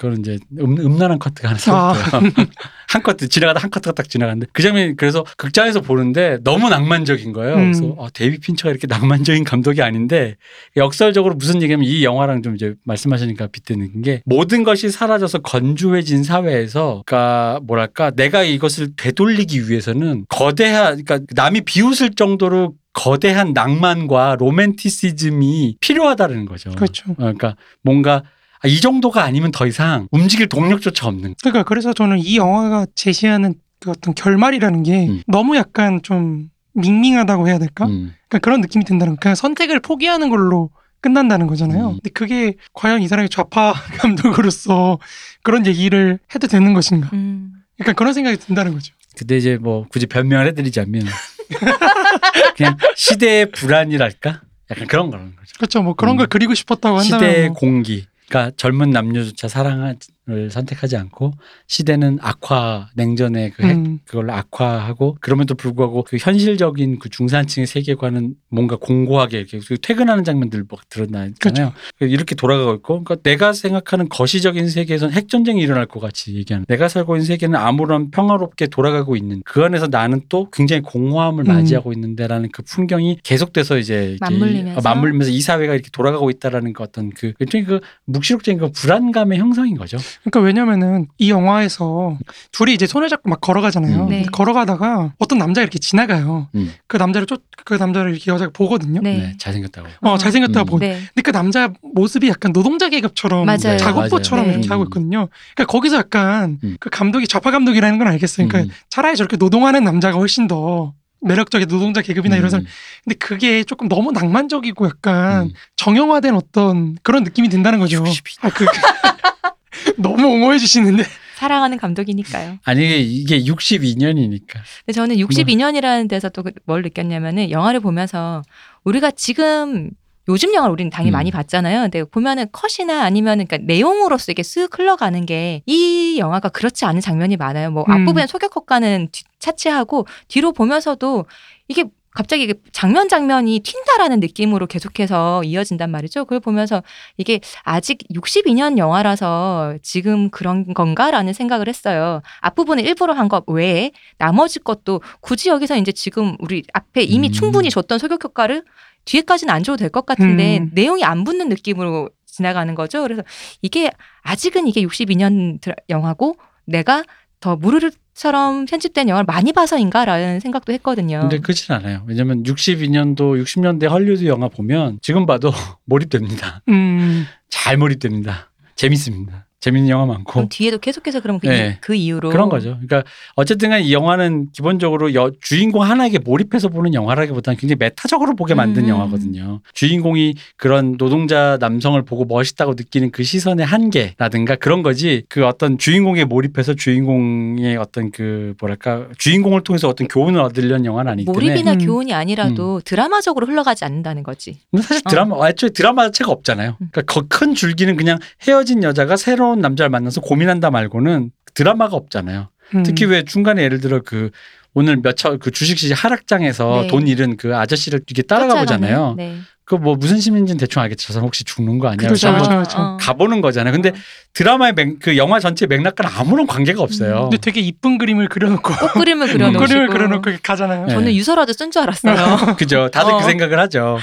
그건 이제 음, 음란한 커트가 하나 삽입돼요. 한 커트 지나가다 한 커트가 딱 지나가는데 그 장면이 그래서 극장에서 보는데 너무 낭만적인 거예요. 음. 그래서 어, 데이빗 핀처가 이렇게 낭만적인 감독이 아닌데 역설적으로 무슨 얘기냐면 이 영화랑 좀 이제 말씀하시니까 빗대는 게 모든 것이 사라져서 건조해진 사회에서 그러니까 뭐랄까 내가 이것을 되돌리기 위해서는 거대한 그러니까 남이 비웃을 정도로 거대한 낭만과 로맨티시즘이 필요하다는 거죠. 그렇죠. 어, 그러니까 뭔가 아, 이 정도가 아니면 더 이상 움직일 동력조차 없는. 그러니까 그래서 저는 이 영화가 제시하는 그 어떤 결말이라는 게 음. 너무 약간 좀 밍밍하다고 해야 될까? 음. 그러니까 그런 느낌이 든다는 거. 그냥 선택을 포기하는 걸로 끝난다는 거잖아요. 음. 근데 그게 과연 이 사람이 좌파 감독으로서 그런 얘기를 해도 되는 것인가? 음. 약간 그런 생각이 든다는 거죠. 근데 이제 뭐 굳이 변명을 해드리자면 그냥 시대의 불안이랄까? 약간 그런 거라는 거죠. 그렇죠. 뭐 그런 음. 걸 그리고 싶었다고 한다면 시대의 뭐. 공기. 그러니까 젊은 남녀조차 사랑 을 선택하지 않고 시대는 악화 냉전의 그 핵, 음, 그걸 악화하고 그럼에도 불구하고 그 현실적인 그 중산층의 세계관은 뭔가 공고하게 이렇게 그 퇴근하는 장면들 막 드러나잖아요. 이렇게 돌아가고 있고, 그러니까 내가 생각하는 거시적인 세계에선 핵 전쟁이 일어날 것 같이 얘기하는. 내가 살고 있는 세계는 아무런 평화롭게 돌아가고 있는. 그 안에서 나는 또 굉장히 공허함을 음. 맞이하고 있는데라는 그 풍경이 계속돼서 이제 맞물리면서. 어, 맞물리면서 이 사회가 이렇게 돌아가고 있다라는 그 어떤 그 일종의 그 묵시록적인 그 불안감의 형성인 거죠. 그러니까 왜냐면은 이 영화에서 둘이 이제 손을 잡고 막 걸어가잖아요. 음. 네. 근데 걸어가다가 어떤 남자가 이렇게 지나가요. 음. 그 남자를 쫓, 그 남자를 이렇게 여자가 보거든요. 네. 네, 잘생겼다고. 어, 잘생겼다고 음. 보고. 네. 근데 그 남자 모습이 약간 노동자 계급처럼 맞아요. 작업부처럼 맞아요. 이렇게 네. 하고 있거든요. 그러니까 거기서 약간 음. 그 감독이 좌파 감독이라는 건 알겠어요. 그러니까 음. 차라리 저렇게 노동하는 남자가 훨씬 더 매력적인 노동자 계급이나 이런 사람. 근데 그게 조금 너무 낭만적이고 약간 음. 정형화된 어떤 그런 느낌이 든다는 거죠. 62. 아, 그 너무 옹호해 주시는데. 사랑하는 감독이니까요. 아니 이게 62년이니까. 근데 저는 62년이라는 데서 또 뭘 느꼈냐면은 영화를 보면서 우리가 지금 요즘 영화를 우리는 당연히 음. 많이 봤잖아요. 근데 보면은 컷이나 아니면은 그러니까 내용으로서 이게 쓱 흘러가는 게 이 영화가 그렇지 않은 장면이 많아요. 뭐 음. 앞부분에 소격효과는 뒤- 차치하고 뒤로 보면서도 이게 갑자기 장면 장면이 튄다라는 느낌으로 계속해서 이어진단 말이죠. 그걸 보면서 이게 아직 62년 영화라서 지금 그런 건가라는 생각을 했어요. 앞부분에 일부러 한 것 외에 나머지 것도 굳이 여기서 이제 지금 우리 앞에 이미 음. 충분히 줬던 소격 효과를 뒤에까지는 안 줘도 될 것 같은데 음. 내용이 안 붙는 느낌으로 지나가는 거죠. 그래서 이게 아직은 이게 62년 드라- 영화고 내가 더 무르르 처럼 편집된 영화를 많이 봐서인가라는 생각도 했거든요. 근데 그렇진 않아요. 왜냐면 62년도, 60년대 헐리우드 영화 보면 지금 봐도 몰입됩니다. 음, 잘 몰입됩니다. 재밌습니다. 재밌는 영화 많고. 그럼 뒤에도 계속해서 그럼 그, 네. 이, 그 이유로 그런 거죠. 그러니까 어쨌든 간에 이 영화는 기본적으로 여- 주인공 하나에게 몰입해서 보는 영화라기보다는 굉장히 메타적으로 보게 만든 음. 영화거든요. 주인공이 그런 노동자 남성을 보고 멋있다고 느끼는 그 시선의 한계라든가 그런 거지 그 어떤 주인공에 몰입해서 주인공의 어떤 그 뭐랄까 주인공을 통해서 어떤 교훈을 얻으려는 영화는 아니기 때문에 몰입이나 음. 교훈이 아니라도 드라마적으로 흘러가지 않는다는 거지. 사실 어. 드라마 애초에 드라마 자체가 없잖아요. 음. 그러니까 거- 큰 줄기는 그냥 헤어진 여자가 새로운 남자를 만나서 고민한다 말고는 드라마가 없잖아요. 음. 특히 왜 중간에 예를 들어 그 오늘 몇처그 주식시장 하락장에서 네. 돈 잃은 그 아저씨를 이렇게 따라가 보잖아요. 네. 그뭐 무슨 심리인지는 대충 알겠죠. 저 사람 혹시 죽는 거 아니야? 그렇죠, 그렇죠, 한번 그렇죠. 어. 가보는 거잖아요. 근데 드라마의 맥, 그 영화 전체 맥락과는 아무런 관계가 없어요. 근데 되게 이쁜 그림을 그려놓고 꼭 그림을 그려놓으시고 그림을 그려놓고 가잖아요. 네. 저는 유서라도 쓴 줄 알았어요. 그죠. 다들 어. 그 생각을 하죠.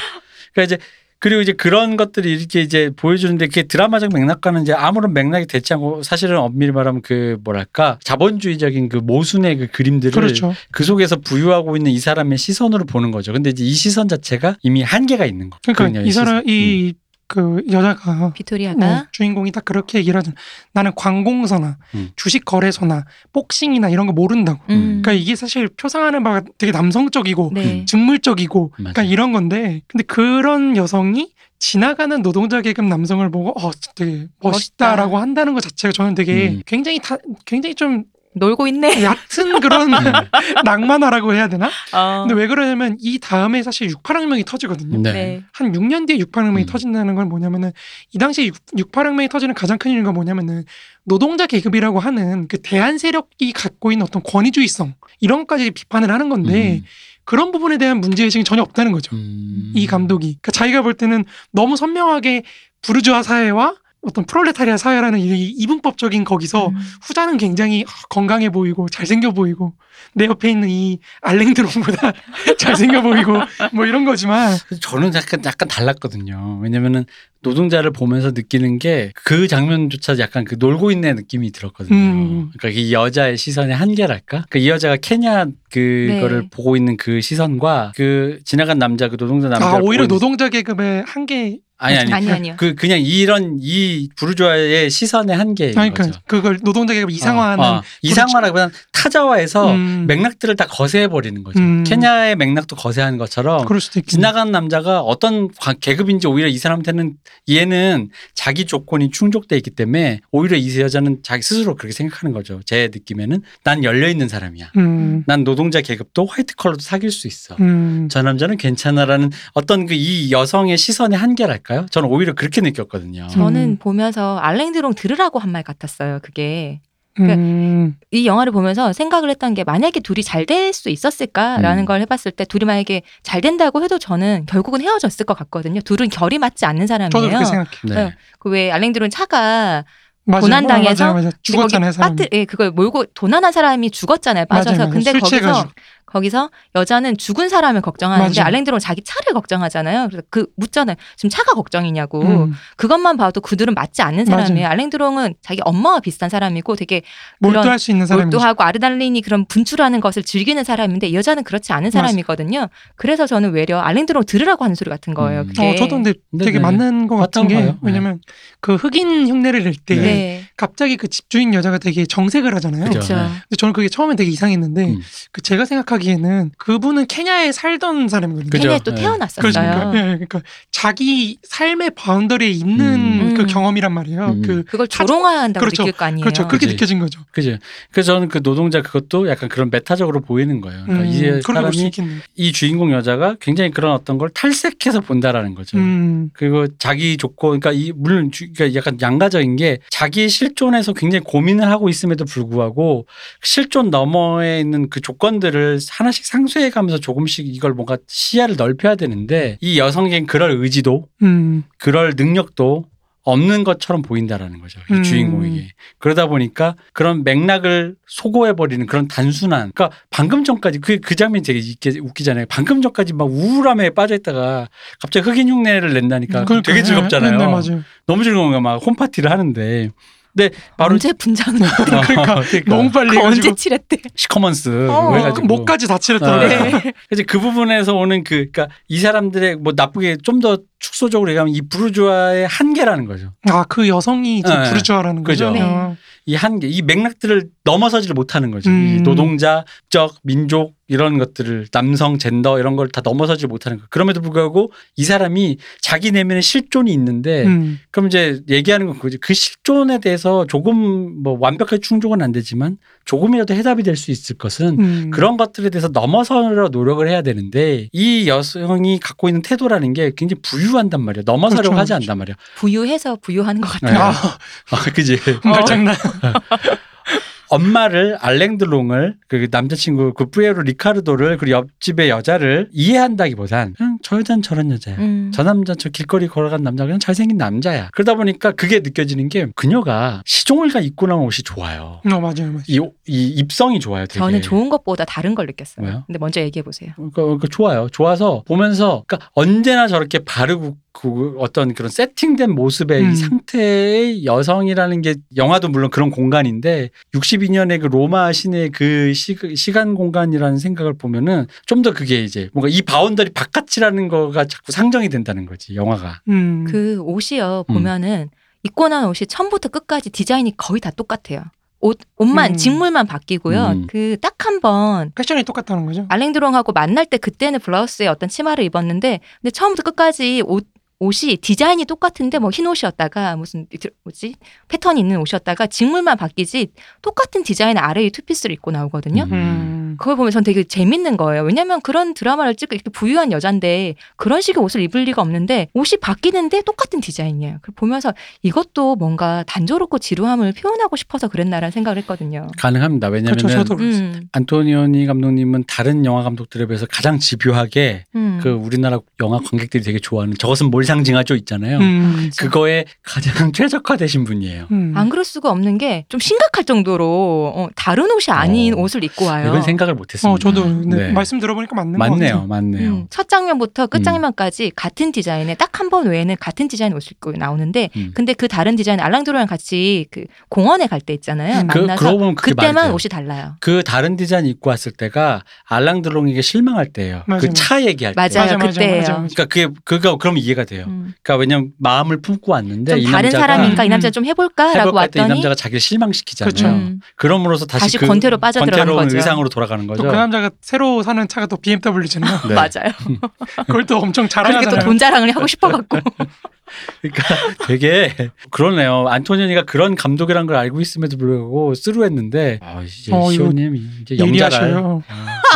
그러니까 이제 그리고 이제 그런 것들이 이렇게 이제 보여주는데 그게 드라마적 맥락과는 이제 아무런 맥락이 되지 않고 사실은 엄밀히 말하면 그 뭐랄까 자본주의적인 그 모순의 그 그림들을 그렇죠. 그 속에서 부유하고 있는 이 사람의 시선으로 보는 거죠. 근데 이제 이 시선 자체가 이미 한계가 있는 거. 그러니까 이 사람 시선. 음. 이그 여자가 비토리아가 뭐 주인공이 딱 그렇게 얘기를 하잖아. 나는 관공서나 음. 주식 거래소나 복싱이나 이런 거 모른다고. 음. 그러니까 이게 사실 표상하는 바가 되게 남성적이고 네. 직물적이고 맞아요. 그러니까 이런 건데 근데 그런 여성이 지나가는 노동자 계급 남성을 보고 어 되게 멋있다라고 멋있다. 한다는 것 자체가 저는 되게 음. 굉장히 다 굉장히 좀 놀고 있네. 얕은 그런 음. 낭만화라고 해야 되나? 어. 근데 왜 그러냐면 이 다음에 사실 68혁명이 터지거든요. 네. 네. 한 6년 뒤에 68혁명이 음. 터진다는 건 뭐냐면은 이 당시에 6, 68혁명이 터지는 가장 큰 이유가 뭐냐면은 노동자 계급이라고 하는 그 대한 세력이 갖고 있는 어떤 권위주의성 이런 것까지 비판을 하는 건데 음. 그런 부분에 대한 문제의식이 전혀 없다는 거죠. 음. 이 감독이. 그러니까 자기가 볼 때는 너무 선명하게 부르주아 사회와 어떤 프롤레타리아 사회라는 이 이분법적인 거기서 음. 후자는 굉장히 건강해 보이고 잘생겨 보이고 내 옆에 있는 이 알랭드론보다 잘생겨 보이고 뭐 이런 거지만 저는 약간 약간 달랐거든요. 왜냐면은 노동자를 보면서 느끼는 게 그 장면조차 약간 그 놀고 있는 느낌이 들었거든요. 음. 그러니까 이 여자의 시선의 한계랄까? 그러니까 이 여자가 케냐 그거를 네. 보고 있는 그 시선과 그 지나간 남자 그 노동자 남자 아 오히려 노동자 계급의 한계 아니 아니 아니 아니요. 그 그냥 이런 이 부르주아의 시선의 한계인 그러니까 거죠. 그걸 노동자 계급 이상화하는 어, 어. 이상화라기보다는 타자화해서 음, 맥락들을 다 거세해 버리는 거죠. 음. 케냐의 맥락도 거세하는 것처럼 그럴 수도 있겠네. 지나가는 남자가 어떤 관- 계급인지 오히려 이 사람한테는 얘는 자기 조건이 충족돼 있기 때문에 오히려 이 여자는 자기 스스로 그렇게 생각하는 거죠. 제 느낌에는 난 열려 있는 사람이야. 음, 난 노동자 계급도 화이트 컬러도 사귈 수 있어. 음, 저 남자는 괜찮아라는 어떤 그 이 여성의 시선의 한계랄까 요? 저는 오히려 그렇게 느꼈거든요. 저는 음. 보면서 알랭드롱 들으라고 한 말 같았어요. 그게 음, 이 영화를 보면서 생각을 했던 게 만약에 둘이 잘 될 수 있었을까라는 음. 걸 해봤을 때 둘이 만약에 잘 된다고 해도 저는 결국은 헤어졌을 것 같거든요. 둘은 결이 맞지 않는 저도 그렇게 사람이에요. 생각해요. 네. 그왜 알랭드론 차가 맞아요. 고난당해서 어, 맞아요, 맞아요. 죽었잖아요, 사람. 빠뜨, 예, 그걸 몰고 도난한 사람이 죽었잖아요. 빠져서. 맞아요, 맞아요. 근데 술 거기서 취해가지고. 거기서 여자는 죽은 사람을 걱정하는데. 알랭드론 자기 차를 걱정하잖아요. 그래서 그 묻잖아요. 지금 차가 걱정이냐고. 음, 그것만 봐도 그들은 맞지 않는. 사람이에요. 알랭드롱은 자기 엄마와 비슷한 사람이고 되게 그런 몰두할 수 있는 사람이죠. 몰두하고 아르달린이 그런 분출하는 것을 즐기는 사람인데 이 여자는 그렇지 않은 맞아요. 사람이거든요. 그래서 저는 외려 알랭드롱 들으라고 하는 소리 같은 거예요. 음. 그게. 어, 저도 근데 네, 되게 네. 맞는 것 같은 게 봐요. 네. 왜냐면 그 흑인 흉내를 낼때 네. 갑자기 그 집주인 여자가 되게 정색을 하잖아요. 그죠. 그렇죠. 근데 저는 그게 처음엔 되게 이상했는데 음. 그 제가 생각하기에는 그분은 케냐에 살던 사람이거든요. 그죠. 케냐에 또 네. 태어났었어요. 그러니까, 예, 그러니까 자기 삶의 바운더리에 있는 음. 그 음. 경험이란 말이에요. 음. 그 그걸 조롱한다고 그렇죠. 느낄 거 아니에요. 그렇죠. 그렇게 그치. 느껴진 거죠. 그죠. 그래서 저는 그 노동자 그것도 약간 그런 메타적으로 보이는 거예요. 그러니까 음, 이 사람이. 이 주인공 여자가 굉장히 그런 어떤 걸 탈색해서 본다라는 거죠. 음, 그리고 자기 조건, 그러니까 이 물론 주- 그러니까 약간 양가적인 게 자기의 실 존에서 굉장히 고민을 하고 있음에도 불구하고 실존 너머에 있는 그 조건들을 하나씩 상쇄해 가면서 조금씩 이걸 뭔가 시야를 넓혀야 되는데 이 여성에겐 그럴 의지도 음, 그럴 능력도 없는 것처럼 보인다라는 거죠. 이 음. 주인공에게. 그러다 보니까 그런 맥락을 소고해버리는 그런 단순한, 그러니까 방금 전까지 그, 그 장면이 되게 웃기- 웃기잖아요. 방금 전까지 막 우울함에 빠져있다가 갑자기 흑인 흉내를 낸다니까 그러니까, 되게 즐겁잖아요. 네, 네. 너무 즐거운 거야. 막 홈파티를 하는데. 근데 바로 언제 분장을 그러니까, 너무 빨리 그 언제 칠했대? 시커먼스 어, 해가지고 목까지 다 어. 칠했더라고요. 네. 이제 그 부분에서 오는 그, 그러니까 이 사람들의 뭐 나쁘게 좀 더 축소적으로 얘기하면 이 부르주아의 한계라는 거죠. 아, 그 여성이 이제 네. 부르주아라는 거죠. 그죠. 어. 이 한계, 이 맥락들을 넘어서지를 못하는 거죠. 이 음. 노동자적, 민족 이런 것들을 남성, 젠더 이런 걸 다 넘어서지 못하는 거. 그럼에도 불구하고 이 사람이 자기 내면에 실존이 있는데 음, 그럼 이제 얘기하는 건 그거지. 그 실존에 대해서 조금 뭐 완벽하게 충족은 안 되지만 조금이라도 해답이 될 수 있을 것은 음. 그런 것들에 대해서 넘어서려 노력을 해야 되는데 이 여성이 갖고 있는 태도라는 게 굉장히 부유한단 말이야. 넘어서려고 그렇죠, 하지. 않단 말이야. 부유해서 부유한 것 네. 같아요. 아, 아, 그지. 말장난. 엄마를 알랭드롱을 그 남자친구 그 뿌에로 리카르도를 그리고 옆집의 여자를 이해한다기보단 저 여자는 저런 여자야. 음. 저 남자 저 길거리 걸어간 남자 그냥 잘생긴 남자야. 그러다 보니까 그게 느껴지는 게 그녀가 시종일관 입고 나온 옷이 좋아요. 어, 맞아요, 맞아요. 이, 옷- 이 입성이 좋아요. 되게. 저는 좋은 것보다 다른 걸 느꼈어요. 왜요? 근데 먼저 얘기해 보세요. 그러니까, 그러니까 좋아요. 좋아서 보면서 그러니까 언제나 저렇게 바르고 그 어떤 그런 세팅된 모습의 음. 이 상태의 여성이라는 게 영화도 물론 그런 공간인데 62년의 그 로마 시내 그 시, 시간 공간이라는 생각을 보면은 좀 더 그게 이제 뭔가 이 boundary 바깥이라는 거가 자꾸 상정이 된다는 거지 영화가. 음, 그 옷이요 음. 보면은 입고 난 옷이 처음부터 끝까지 디자인이 거의 다 똑같아요. 옷 옷만 음. 직물만 바뀌고요. 음. 그딱 한 번 패션이 똑같다는 거죠. 알랭 들롱하고 만날 때 그때는 블라우스에 어떤 치마를 입었는데 근데 처음부터 끝까지 옷 옷이 디자인이 똑같은데 뭐 흰 옷이었다가 무슨 뭐지 패턴이 있는 옷이었다가 직물만 바뀌지 똑같은 디자인의 아래에 투피스를 입고 나오거든요. 음. 음, 그걸 보면 전 되게 재밌는 거예요. 왜냐면 그런 드라마를 찍고 이렇게 부유한 여잔데 그런 식의 옷을 입을 리가 없는데 옷이 바뀌는데 똑같은 디자인이에요. 그걸 보면서 이것도 뭔가 단조롭고 지루함을 표현하고 싶어서 그랬나라는 생각을 했거든요. 가능합니다. 왜냐면은 그렇죠. 음, 안토니오니 감독님은 다른 영화 감독들에 비해서 가장 집요하게 음. 그 우리나라 영화 관객들이 되게 좋아하는 저것은 뭘 상징하죠 있잖아요. 음, 그거에 가장 최적화되신 분이에요. 음. 안 그럴 수가 없는 게 좀 심각할 정도로 어, 다른 옷이 아닌 어. 옷을 입고 와요. 이건 생각을 못했습니다. 어, 저도 네, 네. 말씀 들어보니까 맞는 것 맞네요, 같아요. 맞네요. 음, 첫 장면부터 끝 장면까지 같은 디자인에 딱 한 번 외에는 같은 디자인 옷을 입고 나오는데 음. 근데 그 다른 디자인 알랑드로랑 같이 그 공원에 갈 때 있잖아요. 음, 그 만나서 그게 그때만. 옷이 달라요. 그 다른 디자인 입고 왔을 때가 알랑드롱에게 실망할 때예요. 그 차 얘기할 때. 맞아요. 맞아, 맞아, 그때예요. 그러니까 그게 그거 그럼 이해가 돼요. 음. 그러니까 왜냐면 마음을 품고 왔는데 좀이 다른 남자가 사람인가 이 음. 남자 좀 해볼까라고 해볼까 했더니 이 왔더니 남자가 자기를 실망시키잖아요. 그렇죠. 음, 그럼으로써 다시, 다시 그 권태로 빠져들어가는 거죠. 의상으로 돌아가는 또 거죠. 그 남자가 새로 사는 차가 또 BMW잖아요. 네. 맞아요. 그걸 또 엄청 그렇게 자랑하잖아요. 또돈 자랑을 하고 싶어갖고 그러니까 되게 그러네요. 안토니오니가 그런 감독이란 걸 알고 있음에도 불구하고 쓰루했는데 아, 이제 어, 시호님 이제 영자랄. 어,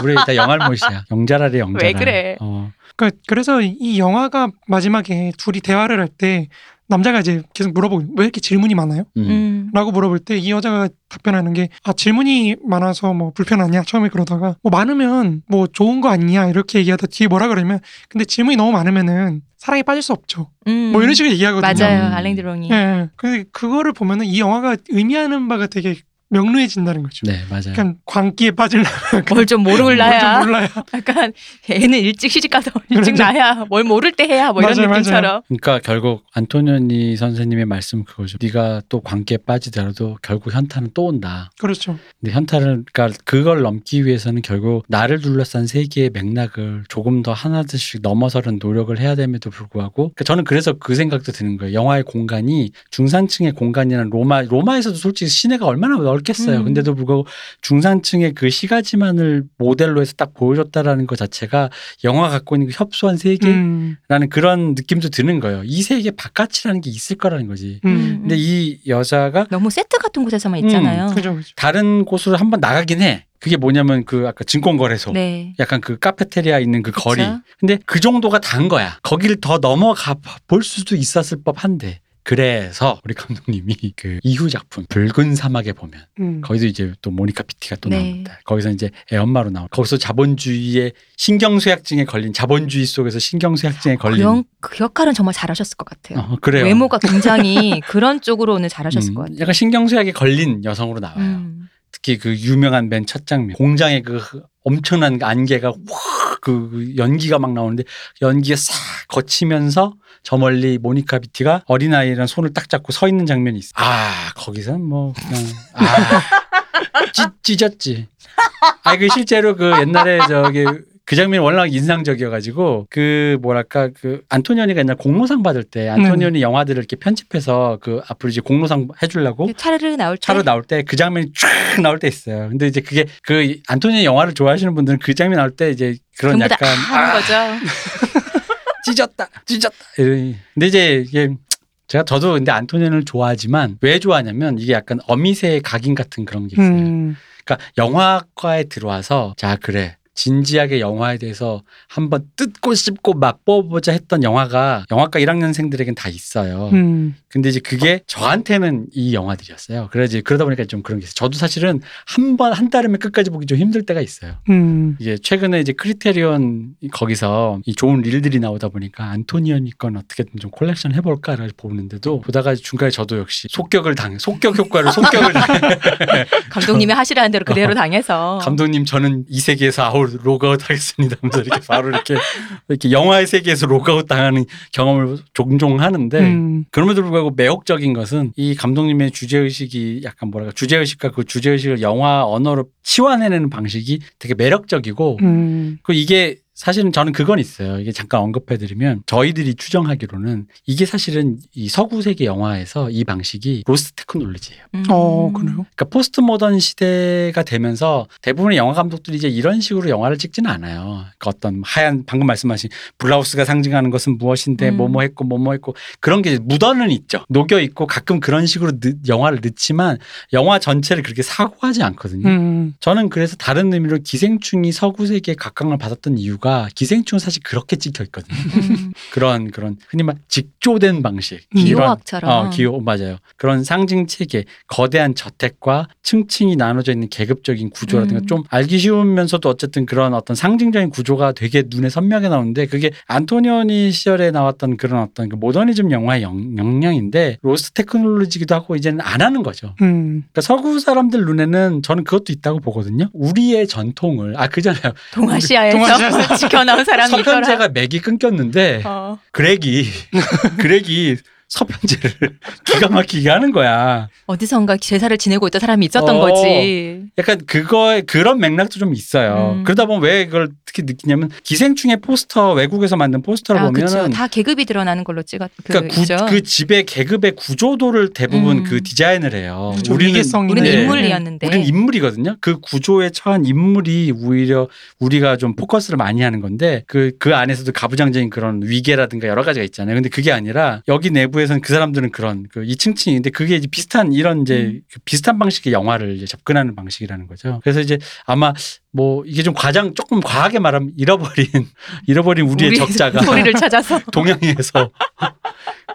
우리 다 영알못이야. 영자랄이 영자랄. 왜 그래? 어. 그러니까 그래서 이 영화가 마지막에 둘이 대화를 할 때 남자가 이제 계속 물어보고 왜 이렇게 질문이 많아요? 음. 음. 라고 물어볼 때 이 여자가 답변하는 게 아 질문이 많아서 뭐 불편하냐 처음에 그러다가 뭐 많으면 뭐 좋은 거 아니냐 이렇게 얘기하다 뒤에 뭐라 그러면 근데 질문이 너무 많으면은 사랑에 빠질 수 없죠 음. 뭐 이런 식으로 얘기하거든요 맞아요. 음. 알랭 드롱이. 예 근데 그거를 보면은 이 영화가 의미하는 바가 되게 명료해진다는 거죠. 네, 맞아요. 약간 광기에 빠질려면 뭘 좀 모를라야. 뭘 몰라야. 약간 애는 일찍 시집 가서 일찍 그렇죠. 나야. 뭘 모를 때 해야. 뭐 이런 맞아요, 느낌처럼. 그러니까 결국 안토니오니 선생님의 말씀 그거죠. 네가 또 관계에 빠지더라도 결국 현타는 또 온다. 그렇죠. 근데 현타를 그러니까 그걸 넘기 위해서는 결국 나를 둘러싼 세계의 맥락을 조금 더 하나씩 넘어서는 노력을 해야 됨에도 불구하고 그러니까 저는 그래서 그 생각도 드는 거예요. 영화의 공간이 중산층의 공간이란 로마 로마에서도 솔직히 시내가 얼마나 넓 겠어요. 음. 근데도 불구하고 중산층의 그 시가지만을 모델로 해서 딱 보여줬다라는 것 자체가 영화 가 갖고 있는 그 협소한 세계라는 음, 그런 느낌도 드는 거예요. 이 세계 바깥이라는 게 있을 거라는 거지. 음, 근데 이 여자가 너무 세트 같은 곳에서만 있잖아요. 그죠, 그죠. 다른 곳으로 한번 나가긴 해. 그게 뭐냐면 그 아까 증권거래소. 네. 약간 그 카페테리아 있는 그 그쵸. 거리. 근데 그 정도가 단 거야. 거기를 더 넘어가 볼 수도 있었을 법한데. 그래서 우리 감독님이 그 이후 작품 붉은 사막에 보면 음. 거기도 이제 또 모니카 피티가 또 네. 나옵니다. 거기서 이제 애 엄마로 나와. 거기서 자본주의의 신경쇠약증에 걸린 자본주의 속에서 신경쇠약증에 그, 걸린. 역, 그 역할은 정말 잘하셨을 것 같아요. 어, 그래요. 외모가 굉장히 그런 쪽으로는 잘하셨을 음, 것 같아요. 약간 신경쇠약에 걸린 여성으로 나와요. 음. 특히 그 유명한 맨 첫 장면 공장의 그 엄청난 안개가 확그 연기가 막 나오는데 연기가 싹 거치면서 저 멀리 모니카 비티가 어린아이랑 손을 딱 잡고 서 있는 장면이 있어. 아 거기서는 뭐 그냥 아 찢, 찢었지. 아 그 실제로 그 옛날에 저기 그 장면이 워낙 인상적이어가지고 그 뭐랄까 그 안토니오니가 옛날 공로상 받을 때 안토니오니 영화들을 이렇게 편집해서 그 앞으로 이제 공로상 해주려고 차르르 나올 때 차로 나올 때 그 장면이 쫙 나올 때 있어요. 근데 이제 그게 그 안토니 영화를 좋아하시는 분들은 그 장면 나올 때 이제 그런 약간 아, 거죠. 찢었다, 찢었다. 근데 이제 이게 제가 저도 근데 안토니를 좋아하지만 왜 좋아하냐면 이게 약간 어미새의 각인 같은 그런 게 있어요. 음, 그러니까 영화과에 들어와서 자 그래 진지하게 영화에 대해서 한번 뜯고 씹고 맛보보자 했던 영화가 영화과 1학년생들에겐 다 있어요. 음, 근데 이제 그게 저한테는 이 영화들이었어요. 그래지 그러다 보니까 좀 그런 게 있어요. 저도 사실은 한 번 한 달이면 끝까지 보기 좀 힘들 때가 있어요. 음, 이게 최근에 이제 크리테리온 거기서 이 좋은 릴들이 나오다 보니까 안토니언이 건 어떻게든 좀 콜렉션 해볼까를 보는데도 보다가 중간에 저도 역시 속격을 당, 속격 효과를 속격을 당. 감독님이 하시라는 대로 그대로 당해서 감독님 저는 이 세계에서 아웃 로그아웃 하겠습니다. 하면서 이렇게 바로 이렇게 이렇게 영화의 세계에서 로그아웃 당하는 경험을 종종 하는데 음, 그럼에도 불구하고 매혹적인 것은 이 감독님의 주제 의식이 약간 뭐랄까 주제 의식과 그 주제 의식을 영화 언어로 치환해내는 방식이 되게 매력적이고 음, 그 이게 사실은 저는 그건 있어요. 이게 잠깐 언급해드리면 저희들이 추정하기로는 이게 사실은 이 서구 세계 영화에서 이 방식이 lost technology예요. 음. 어, 그래요? 그러니까 포스트 모던 시대가 되면서 대부분의 영화 감독들이 이제 이런 식으로 영화를 찍지는 않아요. 그러니까 어떤 하얀 방금 말씀하신 블라우스가 상징하는 것은 무엇인데 음. 뭐뭐 했고 뭐뭐 했고 그런 게 묻어는 있죠. 녹여 있고 가끔 그런 식으로 넣- 영화를 넣지만 영화 전체를 그렇게 사고하지 않거든요. 음, 저는 그래서 다른 의미로 기생충이 서구 세계에 각광을 받았던 이유가 기생충은 사실 그렇게 찍혀 있거든요. 음. 그런 그런 흔히 말 직조된 방식, 음. 기호학처럼. 어, 기호 맞아요. 그런 상징 체계, 거대한 저택과 층층이 나눠져 있는 계급적인 구조라든가 음. 좀 알기 쉬우면서도 어쨌든 그런 어떤 상징적인 구조가 되게 눈에 선명하게 나오는데 그게 안토니오니 시절에 나왔던 그런 어떤 그 모더니즘 영화의 영, 영향인데 lost technology기도 하고 이제는 안 하는 거죠. 음, 그러니까 서구 사람들 눈에는 저는 그것도 있다고 보거든요. 우리의 전통을 아 그잖아요. 동아시아에서 동아시아에서 지켜나온 사람이 있더라. 서편제가 맥이 끊겼는데 어. 그렉이 그렉이 서편제를 기가 막히게 하는 거야. 어디선가 제사를 지내고 있던 사람이 있었던 어. 거지. 약간 그거에 그런 맥락도 좀 있어요. 음. 그러다 보면 왜 그걸 특히 느끼냐면 기생충의 포스터 외국에서 만든 포스터를 아. 보면은 다 계급이 드러나는 걸로 찍었 그 그러니까 구-. 그 집의 계급의 구조도를 대부분 음. 그 디자인을 해요. 그렇죠. 우리는 위계성이 우리는 네. 인물이었는데. 우리는 인물이거든요. 그 구조에 처한 인물이 오히려 우리가 좀 포커스를 많이 하는 건데 그, 그 안에서도 가부장적인 그런 위계라든가 여러 가지가 있잖아요. 근데 그게 아니라 여기 내부 에서는 그 사람들은 그런 그 이층층인데 그게 이제 비슷한 이런 이제 음. 그 비슷한 방식의 영화를 이제 접근하는 방식이라는 거죠. 그래서 이제 아마 뭐 이게 좀 과장 조금 과하게 말하면 잃어버린 잃어버린 우리의 우리 적자가 소리를 찾아서 동양에서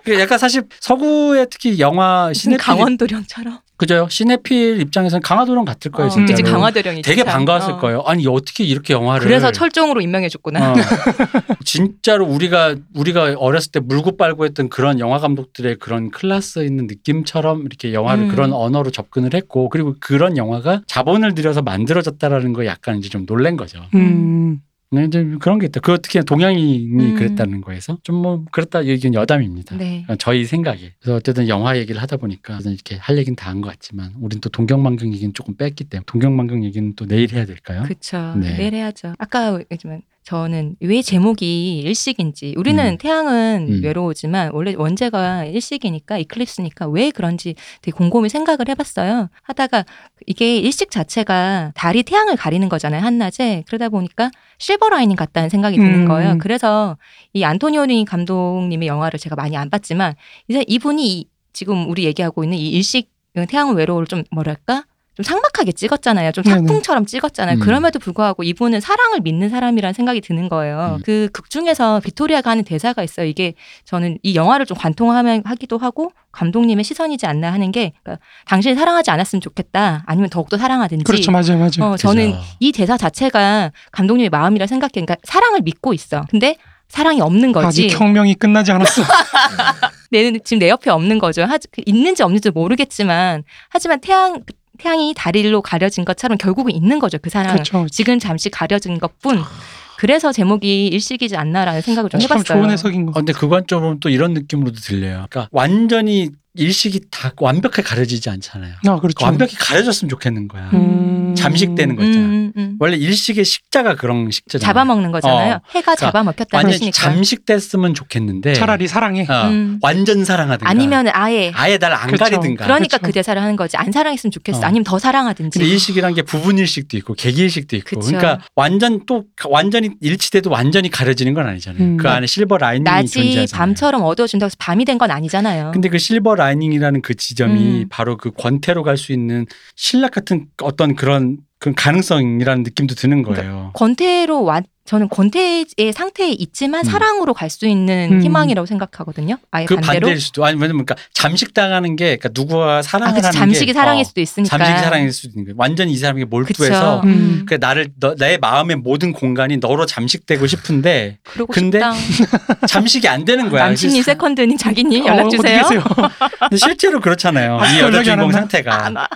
그 약간 사실 서구의 특히 영화 시네필 강원도령처럼. 그죠? 시네필 입장에서는 강화도랑 같을 거예요. 어, 진짜로. 그치 강화도령이 되게 참. 반가웠을 어. 거예요. 아니 어떻게 이렇게 영화를 그래서 철종으로 임명해줬구나. 어. 진짜로 우리가 우리가 어렸을 때 물고 빨고 했던 그런 영화 감독들의 그런 클래스 있는 느낌처럼 이렇게 영화를 음. 그런 언어로 접근을 했고 그리고 그런 영화가 자본을 들여서 만들어졌다라는 거약 간 이제 좀 놀란 거죠. 음. 네, 이제 그런 게 있다. 그 특히 동양인이 음. 그랬다는 거에서 좀 뭐 그렇다 얘기는 여담입니다. 네. 어, 저희 생각에. 그래서 어쨌든 영화 얘기를 하다 보니까 이렇게 할 얘기는 다 한 것 같지만 우린 또 동경만경 얘기는 조금 뺐기 때문에 동경만경 얘기는 또 내일 해야 될까요? 그쵸. 네. 내일 해야죠. 아까 얘기했지만 저는 왜 제목이 일식인지 우리는 음. 태양은 음. 외로우지만 원래 원제가 일식이니까 이클립스니까 왜 그런지 되게 곰곰이 생각을 해봤어요. 하다가 이게 일식 자체가 달이 태양을 가리는 거잖아요 한낮에 그러다 보니까 실버 라이닝 같다는 생각이 드는 음. 거예요. 그래서 이 안토니오니 감독님의 영화를 제가 많이 안 봤지만 이제 이분이 이- 지금 우리 얘기하고 있는 이 일식 태양은 외로워를 좀 뭐랄까 좀 상막하게 찍었잖아요. 좀. 작품처럼 찍었잖아요. 음. 그럼에도 불구하고 이분은 사랑을 믿는 사람이라는 생각이 드는 거예요. 음. 그극 중에서 빅토리아가 하는 대사가 있어요. 이게 저는 이 영화를 좀 관통하기도 하고 감독님의 시선이지 않나 하는 게 그러니까 당신이 사랑하지 않았으면 좋겠다. 아니면 더욱더 사랑하든지. 그렇죠, 맞아요, 맞아요. 어, 저는 그죠. 이 대사 자체가 감독님의 마음이라 생각해. 그러니까 사랑을 믿고 있어. 근데 사랑이 없는 거지. 아직 혁명이 끝나지 않았어. 내는 지금 내 옆에 없는 거죠. 하, 그 있는지 없는지 모르겠지만 하지만 태양 태양이 다리로 가려진 것처럼 결국은 있는 거죠. 그 사랑은 그렇죠. 지금 잠시 가려진 것뿐. 그래서 제목이 일식이지 않나라는 생각을 좀참 해봤어요. 좋은 해석인 거. 어, 근데 그 관점으로는 또 이런 느낌으로도 들려요. 그러니까 완전히 일식이 다 완벽하게 가려지지 않잖아요. 아, 그렇죠. 완벽히 가려졌으면 좋겠는 거야. 음. 잠식되는 거 음, 있잖아. 음, 음. 원래 일식의 식자가 그런 식자잖아요. 잡아먹는 거잖아요. 어. 해가 잡아먹혔다는 완전히 뜻이니까. 잠식됐으면 좋겠는데 차라리 사랑해. 어, 음. 완전 사랑하든가 아니면 아예 아예 날안 그렇죠. 가리든가. 그러니까 그렇죠. 그 대사를 하는 거지. 안 사랑했으면 좋겠어. 어. 아니면 더 사랑하든지. 근데 일식이란 게 부분 일식도 있고 개기 일식도 있고 그쵸. 그러니까 완전 또 완전히 일치돼도 완전히 가려지는 건 아니잖아요. 음. 그 안에 실버 낮이 존재하잖아요. 밤처럼 어두워진다고 해서 밤이 된 건 아니잖아요. 근데 그 실버 라 이닝이라는 그 지점이 음. 바로 그 권태로 갈 수 있는 신락 같은 어떤 그런 그런 가능성이라는 느낌도 드는 그러니까 거예요. 권태로 와 저는 권태의 상태에 있지만 음. 사랑으로 갈 수 있는 음. 희망이라고 생각하거든요. 아예 그 반대로. 반대일 수도 아니 왜냐면 그러니까 잠식 당하는 게 그러니까 누구와 아, 사랑을 그치. 하는 잠식이 게 사랑일 어, 수도 있으니까. 잠식이 사랑일 수도 있는 거예요. 완전히 이 사람에게. 몰두해서 음. 그 나를 너, 내 마음의 모든 공간이 너로 잠식되고 싶은데 그러고 근데 싶다. 잠식이 안 되는 거야. 남친님 그래서 세컨드님 자기님 어, 연락 주세요. 근데 실제로 그렇잖아요. 아, 이 여자 안 주인공? 상태가 안 와.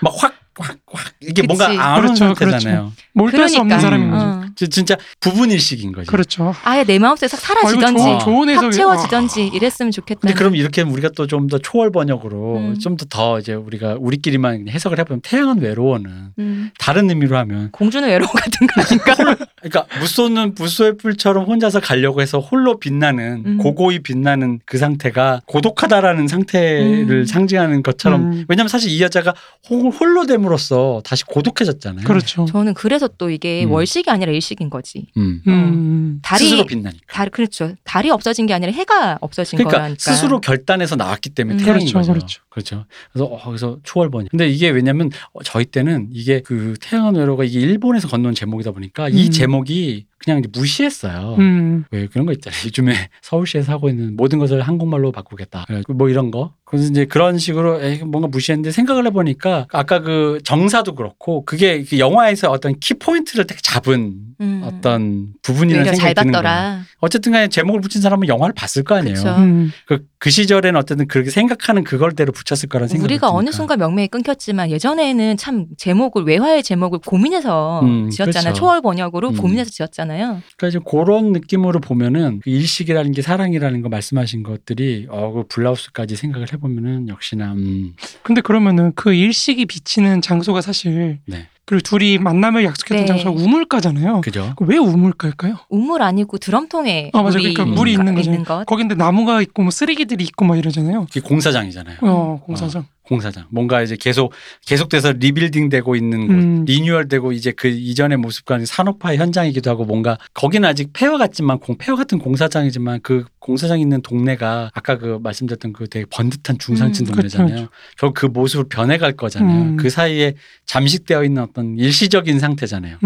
막확 확 확 이게 그치. 뭔가 안 오는 그렇죠, 상태잖아요. 몰두할 수 없는 그러니까. 사람인 거죠. 어. 지- 진짜 부분 일식인 거지. 그렇죠. 아예 내 마음속에서 사라지던지 아이고, 좋은, 좋은 확 해석이- 채워지던지 이랬으면 좋겠다. 근데 그럼 이렇게 우리가 또 좀 더 초월 번역으로 음. 좀더 더 이제 우리가 우리끼리만 해석을 해보면 태양은 외로워는 음, 다른 의미로 하면 공주는 외로움 같은 거 아닌가? 그러니까 무쏘는 무쏘의 뿔처럼 혼자서 가려고 해서 홀로 빛나는 음. 고고히 빛나는 그 상태가 고독하다라는 상태를 음. 상징하는 것처럼 음. 왜냐면 사실 이 여자가 홀- 홀로 됨으로써 다시 고독해졌잖아요. 그렇죠. 저는 그래서 또 이게 음. 월식이 아니라 일 식인 거지. 음. 음. 달이 스스로 빛나니까. 달 그렇죠. 달이 없어진 게 아니라 해가 없어진 그러니까 거라니까. 스스로 결단해서 나왔기 때문에 음. 태양인 그렇죠, 거죠. 그렇죠. 그렇죠. 그래서 어, 그래서 초월번이. 근데 이게 왜냐면 어, 저희 때는 이게 그 태양은 외로가 이게 일본에서 건너온 제목이다 보니까 이 음. 제목이 그냥 이제 무시했어요. 음. 왜 그런 거 있잖아요. 요즘에 서울시에서 하고 있는 모든 것을 한국말로 바꾸겠다. 뭐 이런 거. 그래서 이제 그런 식으로 에이, 뭔가 무시했는데 생각을 해보니까 아까 그 정사도 그렇고 그게 그 영화에서 어떤 키 포인트를 딱 잡은 음. 어떤 부분이라는 생각이 드는 거예요. 봤더라. 어쨌든 간에 제목을 붙인 사람은 영화를 봤을 거 아니에요. 음. 그, 그 시절에는 어쨌든 그렇게 생각하는 그걸대로 붙였을 거라는 생각이 우리가 어느 드니까. 순간 명맥이 끊겼지만 예전에는 참 제목을 외화의 제목을 고민해서 음, 지었잖아요. 그렇죠. 초월 번역으로 음. 고민해서 지었잖아요. 그러니까 이제 그런 느낌으로 보면은 그 일식이라는 게 사랑이라는 거 말씀하신 것들이 어, 그 블라우스까지 생각을 해보 면은 역시나 음, 근데 그러면은 그 일식이 비치는 장소가 사실 네. 그리고 둘이 만남을 약속했던 네. 장소가 우물가잖아요. 그죠? 왜 우물가일까요? 우물 아니고 드럼통에 아. 물이, 그러니까 물이 있는 거죠. 있는 것. 거긴데 나무가 있고 뭐 쓰레기들이 있고 막 이러잖아요. 그게 공사장이잖아요. 어, 공사장. 공사장. 뭔가 이제 계속 계속돼서 리빌딩 되고 있는 곳, 음. 리뉴얼 되고 이제 그 이전의 모습과는 산업화의 현장이기도 하고 뭔가 거기는 아직 폐허 같지만 공, 폐허 같은 공사장이지만 그 공사장 있는 동네가 아까 그 말씀드렸던 그 되게 번듯한 중산층 음, 동네잖아요. 그렇죠, 결국 그 모습을 변해갈 거잖아요. 음. 그 사이에 잠식되어 있는 어떤 일시적인 상태잖아요.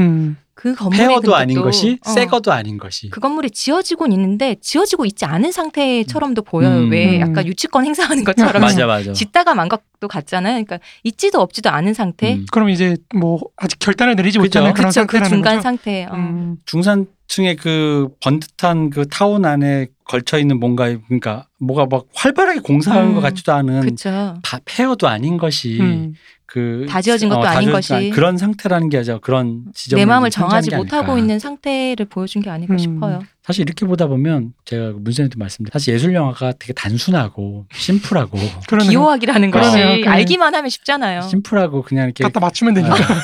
음. 그 건물이 폐허도 아닌 또, 것이 어, 새 거도 아닌 것이. 그 건물이 지어지곤 있는데 지어지고 있지 않은 상태처럼도 보여요. 음. 왜 음. 약간 유치권 행사하는 것처럼 맞아 맞아. 짓다가 만 것도 같잖아요. 그러니까 있지도 없지도 않은 상태. 음. 그럼 이제 뭐 아직 결단을 내리지. 못하는 그런 그쵸, 그 상태라는 중간 거죠. 상태. 어. 음, 중산층의 그 번듯한 그 타운 안에 걸쳐 있는 뭔가 그러니까 뭐가 막 활발하게 공사하는 음. 것 같지도 않은 그쵸. 다 페어도 아닌 것이 음. 그다 지어진 것도 다 아닌 것이. 그런 상태라는 게 아주 그런 지점 내 마음을 정하지 못하고 있는 상태를 보여준 게 아닐까 음. 싶어요. 사실 이렇게 보다 보면 제가 문선님도 말씀드린 사실 예술 영화가 되게 단순하고 심플하고. 기호학이라는 것이. 그래. 알기만 하면 쉽잖아요. 심플하고 그냥 이렇게 갖다 맞추면 되니까. 아,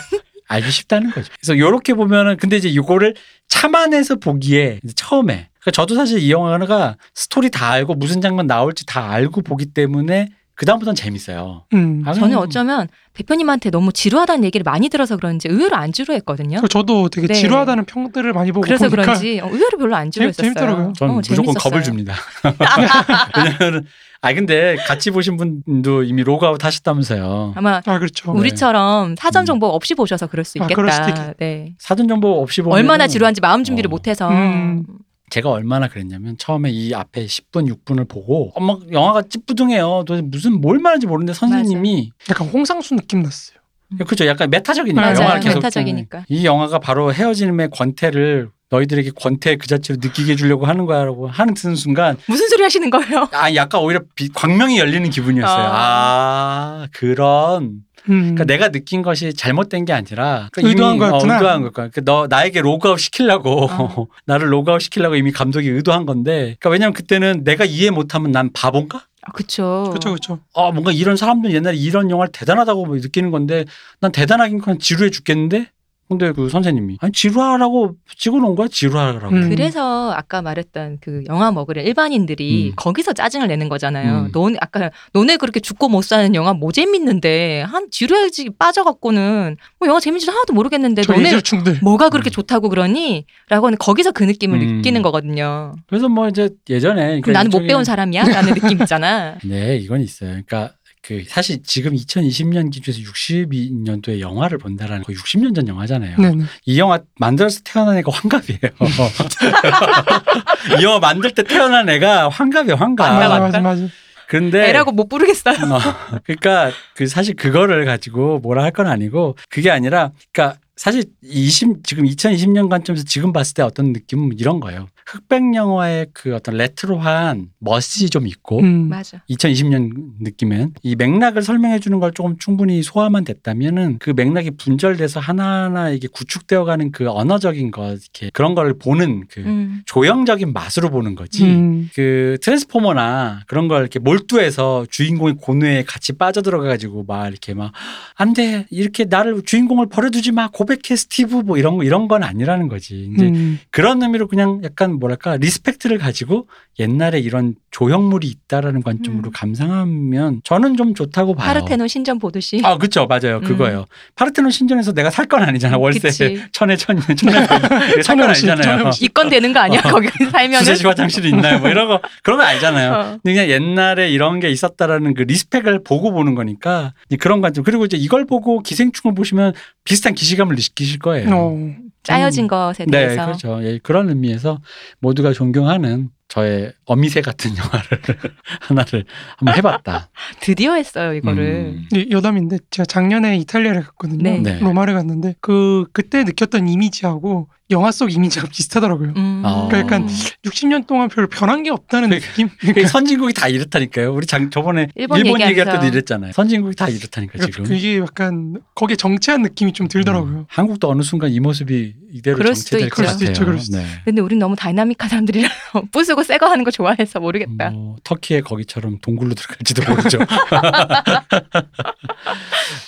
알기 쉽다는 거죠. 그래서 요렇게 보면은 근데 이제 이거를 참아내서 보기에 이제 처음에 그러니까 저도 사실 이 영화가 스토리 다 알고 무슨 장면 나올지 다 알고 보기 때문에 그 다음부터는 재밌어요. 음. 아, 저는 어쩌면 대표님한테 너무 지루하다는 얘기를 많이 들어서 그런지 의외로 안 지루했거든요. 그 저도 되게 네. 지루하다는 평들을 많이 보고 그래서 보니까 그런지 어, 의외로 별로 안 지루했었어요. 재밌더라고요. 전 어, 무조건 재밌었어요. 겁을 줍니다. 왜냐면은 아 근데 같이 보신 분도 이미 로그아웃 하셨다면서요. 아마 아 그렇죠. 우리- 우리처럼 사전 음. 정보 없이 보셔서 그럴 수 아, 그럴 수도 있겠다. 있겠- 네. 사전 정보 없이 보면 얼마나 지루한지 마음 준비를 어. 못해서 음. 제가 얼마나 그랬냐면 처음에 이 앞에 10분 6분을 보고 어머 영화가 찌뿌둥해요. 도대체 무슨 뭘 말하는지 모르는데 선생님이 약간 홍상수 느낌 났어요. 그렇죠. 약간 메타적이니까 맞아요. 영화를 계속 메타적이니까. 이 영화가 바로 헤어짐의 권태를 너희들에게 권태 그 자체로 느끼게 해주려고 하는 거야라고 하는 드는 순간 무슨 소리 하시는 거예요? 아 약간 오히려 비- 광명이 열리는 기분이었어요. 아, 그런 음. 그러니까 내가 느낀 것이 잘못된 게 아니라 그러니까 의도한 이미, 거였구나. 어, 의도한 거니까 너 나에게 로그아웃 시키려고 어. 나를 로그아웃 시키려고 이미 감독이 의도한 건데 그러니까 왜냐면 그때는 내가 이해 못하면 난 바본가? 아, 그쵸. 그렇죠, 그렇죠. 아 뭔가 이런 사람들 옛날에 이런 영화를 대단하다고 뭐 느끼는 건데 난 대단하긴 그냥 지루해 죽겠는데 근데 그 선생님이 아니 지루하라고 찍어놓은 거야 지루하라고 음. 그래서 아까 말했던 그 영화 먹으려 일반인들이 음. 거기서 짜증을 내는 거잖아요. 음. 넌 아까 너네 그렇게 죽고 못 사는 영화 뭐 재밌는데 한 지루해지 빠져갖고는 뭐 영화 재밌지도 하나도 모르겠는데 저 너네. 뭐가 그렇게 음. 좋다고 그러니? 라고는 거기서 그 느낌을 음. 느끼는 거거든요. 그래서 뭐 이제 예전에 그럼 나는 못 일종의- 배운 사람이야? 라는 느낌 있잖아. 네, 이건 있어요. 그러니까 그 사실 지금 2020년 기준에서 62년도에 영화를 본다라는 거 60년 전 영화잖아요. 네네. 이 영화 만들어서 태어난 애가 환갑이에요. 이 영화 만들 때 태어난 애가 환갑이에요, 환갑. 아, 맞아. 맞아, 맞아. 근데 애라고 못 부르겠어요. 어, 그러니까 그 사실 그거를 가지고 뭐라 할 건 아니고 그게 아니라 그러니까 사실 20 지금 2020년 관점에서 지금 봤을 때 어떤 느낌은 이런 거예요. 흑백 영화의 그 어떤 레트로한 멋이 좀 있고 음. 맞아. 2020년 느낌은 이 맥락을 설명해 주는 걸 조금 충분히 소화만 됐다면은 그 맥락이 분절돼서 하나하나 이게 구축되어 가는 그 언어적인 것 이렇게 그런 걸 보는 그 음. 조형적인 맛으로 보는 거지. 음. 그 트랜스포머나 그런 걸 이렇게 몰두해서 주인공의 고뇌에 같이 빠져들어가 가지고 막 이렇게 막 안 돼. 이렇게 나를 주인공을 버려두지 마. 고백해 스티브 뭐 이런 거 이런 건 아니라는 거지. 이제 음. 그런 의미로 그냥 약간 뭐랄까 respect를 가지고 옛날에 이런 조형물이 있다라는 관점으로 음. 감상하면 저는 좀 좋다고 봐요. 파르테논 신전 보듯이. 아, 그쵸. 맞아요. 음. 그거예요. 파르테논 신전에서 내가 살 건 아니잖아. 월세 그치. 천에 천에 천에 천연시, 아니잖아요. 입건 되는 거 아니야? 어. 거기 살면은. 수세시 화장실이 있나요? 뭐 이런 거 그런 거 아니잖아요. 어. 그냥 옛날에 이런 게 있었다라는 그 리스펙을 보고 보는 거니까 그런 관점. 그리고 이제 이걸 보고 기생충을 보시면 비슷한 기시감을 느끼실 거예요. 어. 짜여진 것에 네, 대해서. 그렇죠. 예, 그런 의미에서 모두가 존경하는 저의 어미새 같은 영화를 하나를 한번 해봤다. 드디어 했어요, 이거를. 음. 이 여담인데 제가 작년에 이탈리아를 갔거든요. 네. 네. 로마를 갔는데 그 그때 느꼈던 이미지하고 영화 속 이미지가 비슷하더라고요. 음. 어. 그러니까 약간 60년 동안 별로 변한 게 없다는 느낌. 그 선진국이 다 이렇다니까요. 우리 장, 저번에 일본 일본, 얘기할. 때도 이랬잖아요. 선진국이 다 이렇다니까 그러니까 지금. 그게 약간 거기에 정체한 느낌이 좀 들더라고요. 음. 한국도 어느 순간 이 모습이 이대로 그럴 수도 정체될 있죠. 것 그럴 수도. 있죠, 그럴 수도 네. 근데 우린 너무 다이나믹한 사람들이라 부수고 새거 하는 거 좋아해서 모르겠다. 뭐 터키의 거기처럼 동굴로 들어갈지도 모르죠.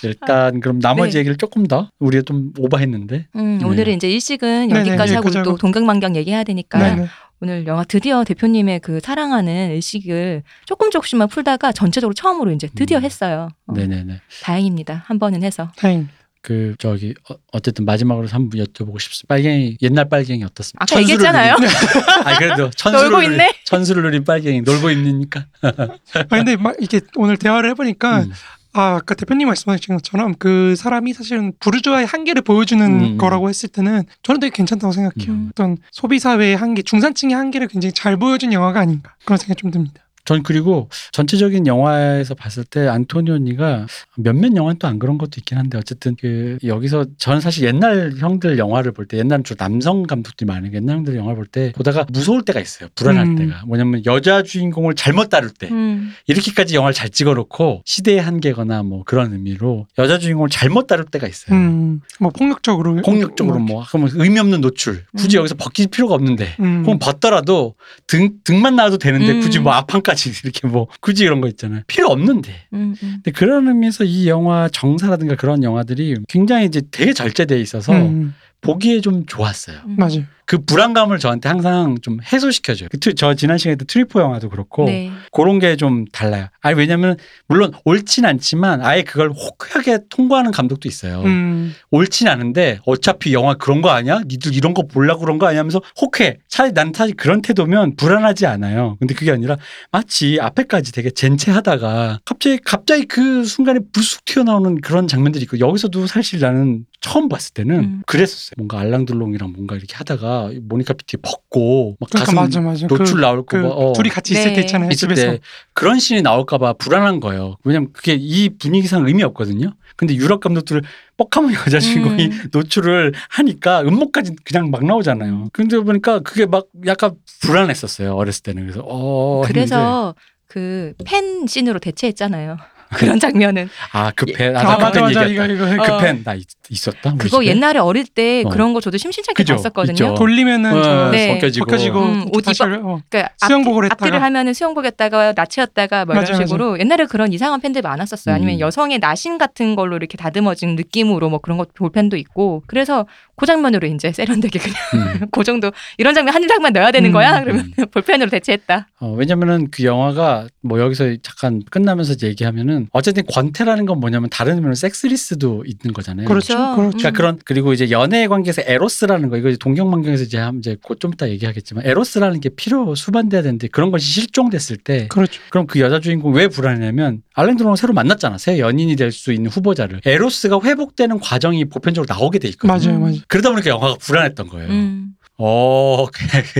일단 그럼 나머지 네. 얘기를 조금 더 우리가 좀 오버했는데 음, 네. 오늘은 이제 일식은 여기까지 하고 여기까지 또 하고. 동경만경 얘기해야 되니까 네네. 오늘 영화 드디어 대표님의 그 사랑하는 일식을 조금 조금씩만 풀다가 전체적으로 처음으로 이제 드디어 음. 했어요. 어, 네네네. 다행입니다. 한 번은 해서. 다행. 그 저기 어, 어쨌든 마지막으로 한번 여쭤보고 싶습니다. 빨갱이 옛날 빨갱이 어떻습니까? 아까 얘기했잖아요. 아 그래도 천수를 놀고 누린- 있네. 천수를 누린 빨갱이 놀고 있습니까? 아 근데 막 이렇게 오늘 대화를 해보니까 음. 아, 아까 대표님 말씀하신 것처럼 그 사람이 사실은 부르주아의 한계를 보여주는 음. 거라고 했을 때는 저는 되게 괜찮다고 생각해요. 음. 어떤 소비 사회의 한계, 중산층의 한계를 굉장히 잘 보여준 영화가 아닌가 그런 생각이 좀 듭니다. 전 그리고 전체적인 영화에서 봤을 때 안토니오니가 몇몇 영화는 또 안 그런 것도 있긴 한데 어쨌든 그 여기서 저는 사실 옛날 형들 영화를 볼 때 옛날은 주로 남성 감독들이 많으니까 옛날 형들 영화 를 볼 때 보다가 무서울 때가 있어요. 불안할 음. 때가. 뭐냐면 여자 주인공을 잘못 다룰 때 음. 이렇게까지 영화를 잘 찍어놓고 시대의 한계거나 뭐 그런 의미로 여자 주인공을 잘못 다룰 때가 있어요. 음, 뭐 폭력적으로 폭력적으로 뭐 그러면 의미 없는 노출 굳이 음. 여기서 벗길 필요가 없는데 음. 그럼 벗더라도 등 등만 나와도 되는데 음. 굳이 뭐 앞판까지 이렇게 뭐 굳이 이런 거 있잖아요 필요 없는데 음, 음. 근데 그런 의미에서 이 영화 정사라든가 그런 영화들이 굉장히 이제 되게 절제돼 있어서 음, 보기에 좀 좋았어요 음. 맞아요. 그 불안감을 저한테 항상 좀 해소시켜줘요 그 트- 저 지난 시간에 도 트뤼포 영화도 그렇고 네. 그런 게 좀 달라요 아니 왜냐면 물론 옳진 않지만 아예 그걸 호크하게 통과하는 감독도 있어요 음, 옳진 않은데 어차피 영화 그런 거 아니야? 니들 이런 거 보려고 그런 거 아니야? 하면서 혹해. 차라리 난 사실 그런 태도면 불안하지 않아요. 근데 그게 아니라 마치 앞에까지 되게 젠체하다가 갑자기 갑자기 그 순간에 불쑥 튀어나오는 그런 장면들이 있고 여기서도 사실 나는 처음 봤을 때는 음. 그랬었어요. 뭔가 알랭 들롱이랑 뭔가 이렇게 하다가 모니카 피티 벗고 막 그러니까 가슴 맞아 맞아. 노출 그, 나올 그거 봐. 어. 둘이 같이 있을 네. 때 있잖아요. 있을 집에서. 때 그런 씬이 나올까봐 불안한 거예요. 왜냐면 그게 이 분위기상 의미 없거든요. 근데 유럽 감독들 뻑하면 여자 주인공이 음. 노출을 하니까 음모까지 그냥 막 나오잖아요. 근데 보니까 그게 막 약간 불안했었어요. 어렸을 때는 그래서 어 했는데 그래서 그 팬 씬으로 대체했잖아요. 그런 장면은 아그팬 아, 아, 맞아 그팬 맞아 얘기했다. 이거 이거 어. 그팬 나 있, 있었다. 그거 집에? 옛날에 어릴 때 어. 그런 거 저도 심심찮게 그죠? 봤었거든요. 있죠. 돌리면은 어, 저 네. 벗겨지고, 벗겨지고 음, 옷 입어- 어, 그러니까 앞- 수영복을 앞뒤를 했다가 하면은 수영복 했다가 나치였다가 뭐 이런 맞아, 맞아. 식으로 옛날에 그런 이상한 팬들 많았었어요. 아니면 음. 여성의 나신 같은 걸로 이렇게 다듬어진 느낌으로 뭐 그런 거볼 팬도 있고 그래서 그 장면으로 이제 세련되게 그냥 음. 그 정도 이런 장면 한 장면 넣어야 되는 음. 거야 그러면 볼펜으로 대체했다. 어, 왜냐면은 그 영화가 뭐 여기서 잠깐 끝나면서 얘기하면은 어쨌든 권태라는 건 뭐냐면 다른 의미로 섹스리스도 있는 거잖아요. 그렇죠. 그렇죠. 그렇죠. 그러니까 음. 그런 그리고 이제 연애 관계에서 에로스라는 거 이거 이제 동경만경에서 이제 한 이제 곧 좀 이따 얘기하겠지만 에로스라는 게 필요 수반돼야 되는데 그런 것이 실종됐을 때 그렇죠. 그럼 그 여자 주인공 왜 불안해냐면 알렌드로는 새로 만났잖아 새 연인이 될 수 있는 후보자를 에로스가 회복되는 과정이 보편적으로 나오게 돼 있거든. 맞아요, 음. 맞아요. 그러다 보니까 영화가 불안했던 거예요. 음. 어,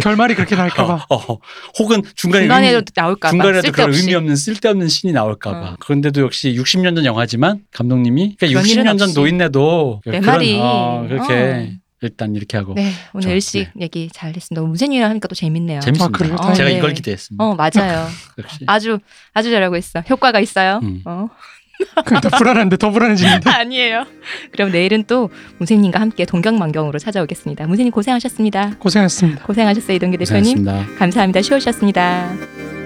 결말이 그렇게 날까봐. 어, 어. 혹은 중간에 중간에도 의미- 나올까 봐 중간에도 그런 쓸데없이. 의미 없는 쓸데없는 신이 나올까봐. 어. 그런데도 역시 60년 전 영화지만 감독님이 그러니까 그런 일은 60년 전 없이. 노인네도 내 그런 말이. 어, 그렇게 어. 일단 이렇게 하고 네 오늘 저, 일식 네. 얘기 잘했습니다. 문세윤이랑 하니까 또 재밌네요. 재밌습니다. 아? 어, 제가 네. 이걸 기대했습니다. 어 맞아요. 역시. 아주 아주 잘하고 있어. 효과가 있어요. 음. 어. 더 불안한데 더 불안해집니다. 아니에요. 그럼 내일은 또 문세님과 함께 동경만경으로 찾아오겠습니다. 문세님 고생하셨습니다. 고생하셨습니다. 고생하셨어요 이동기 대표님. 고생하셨습니다. 감사합니다. 쉬우셨습니다.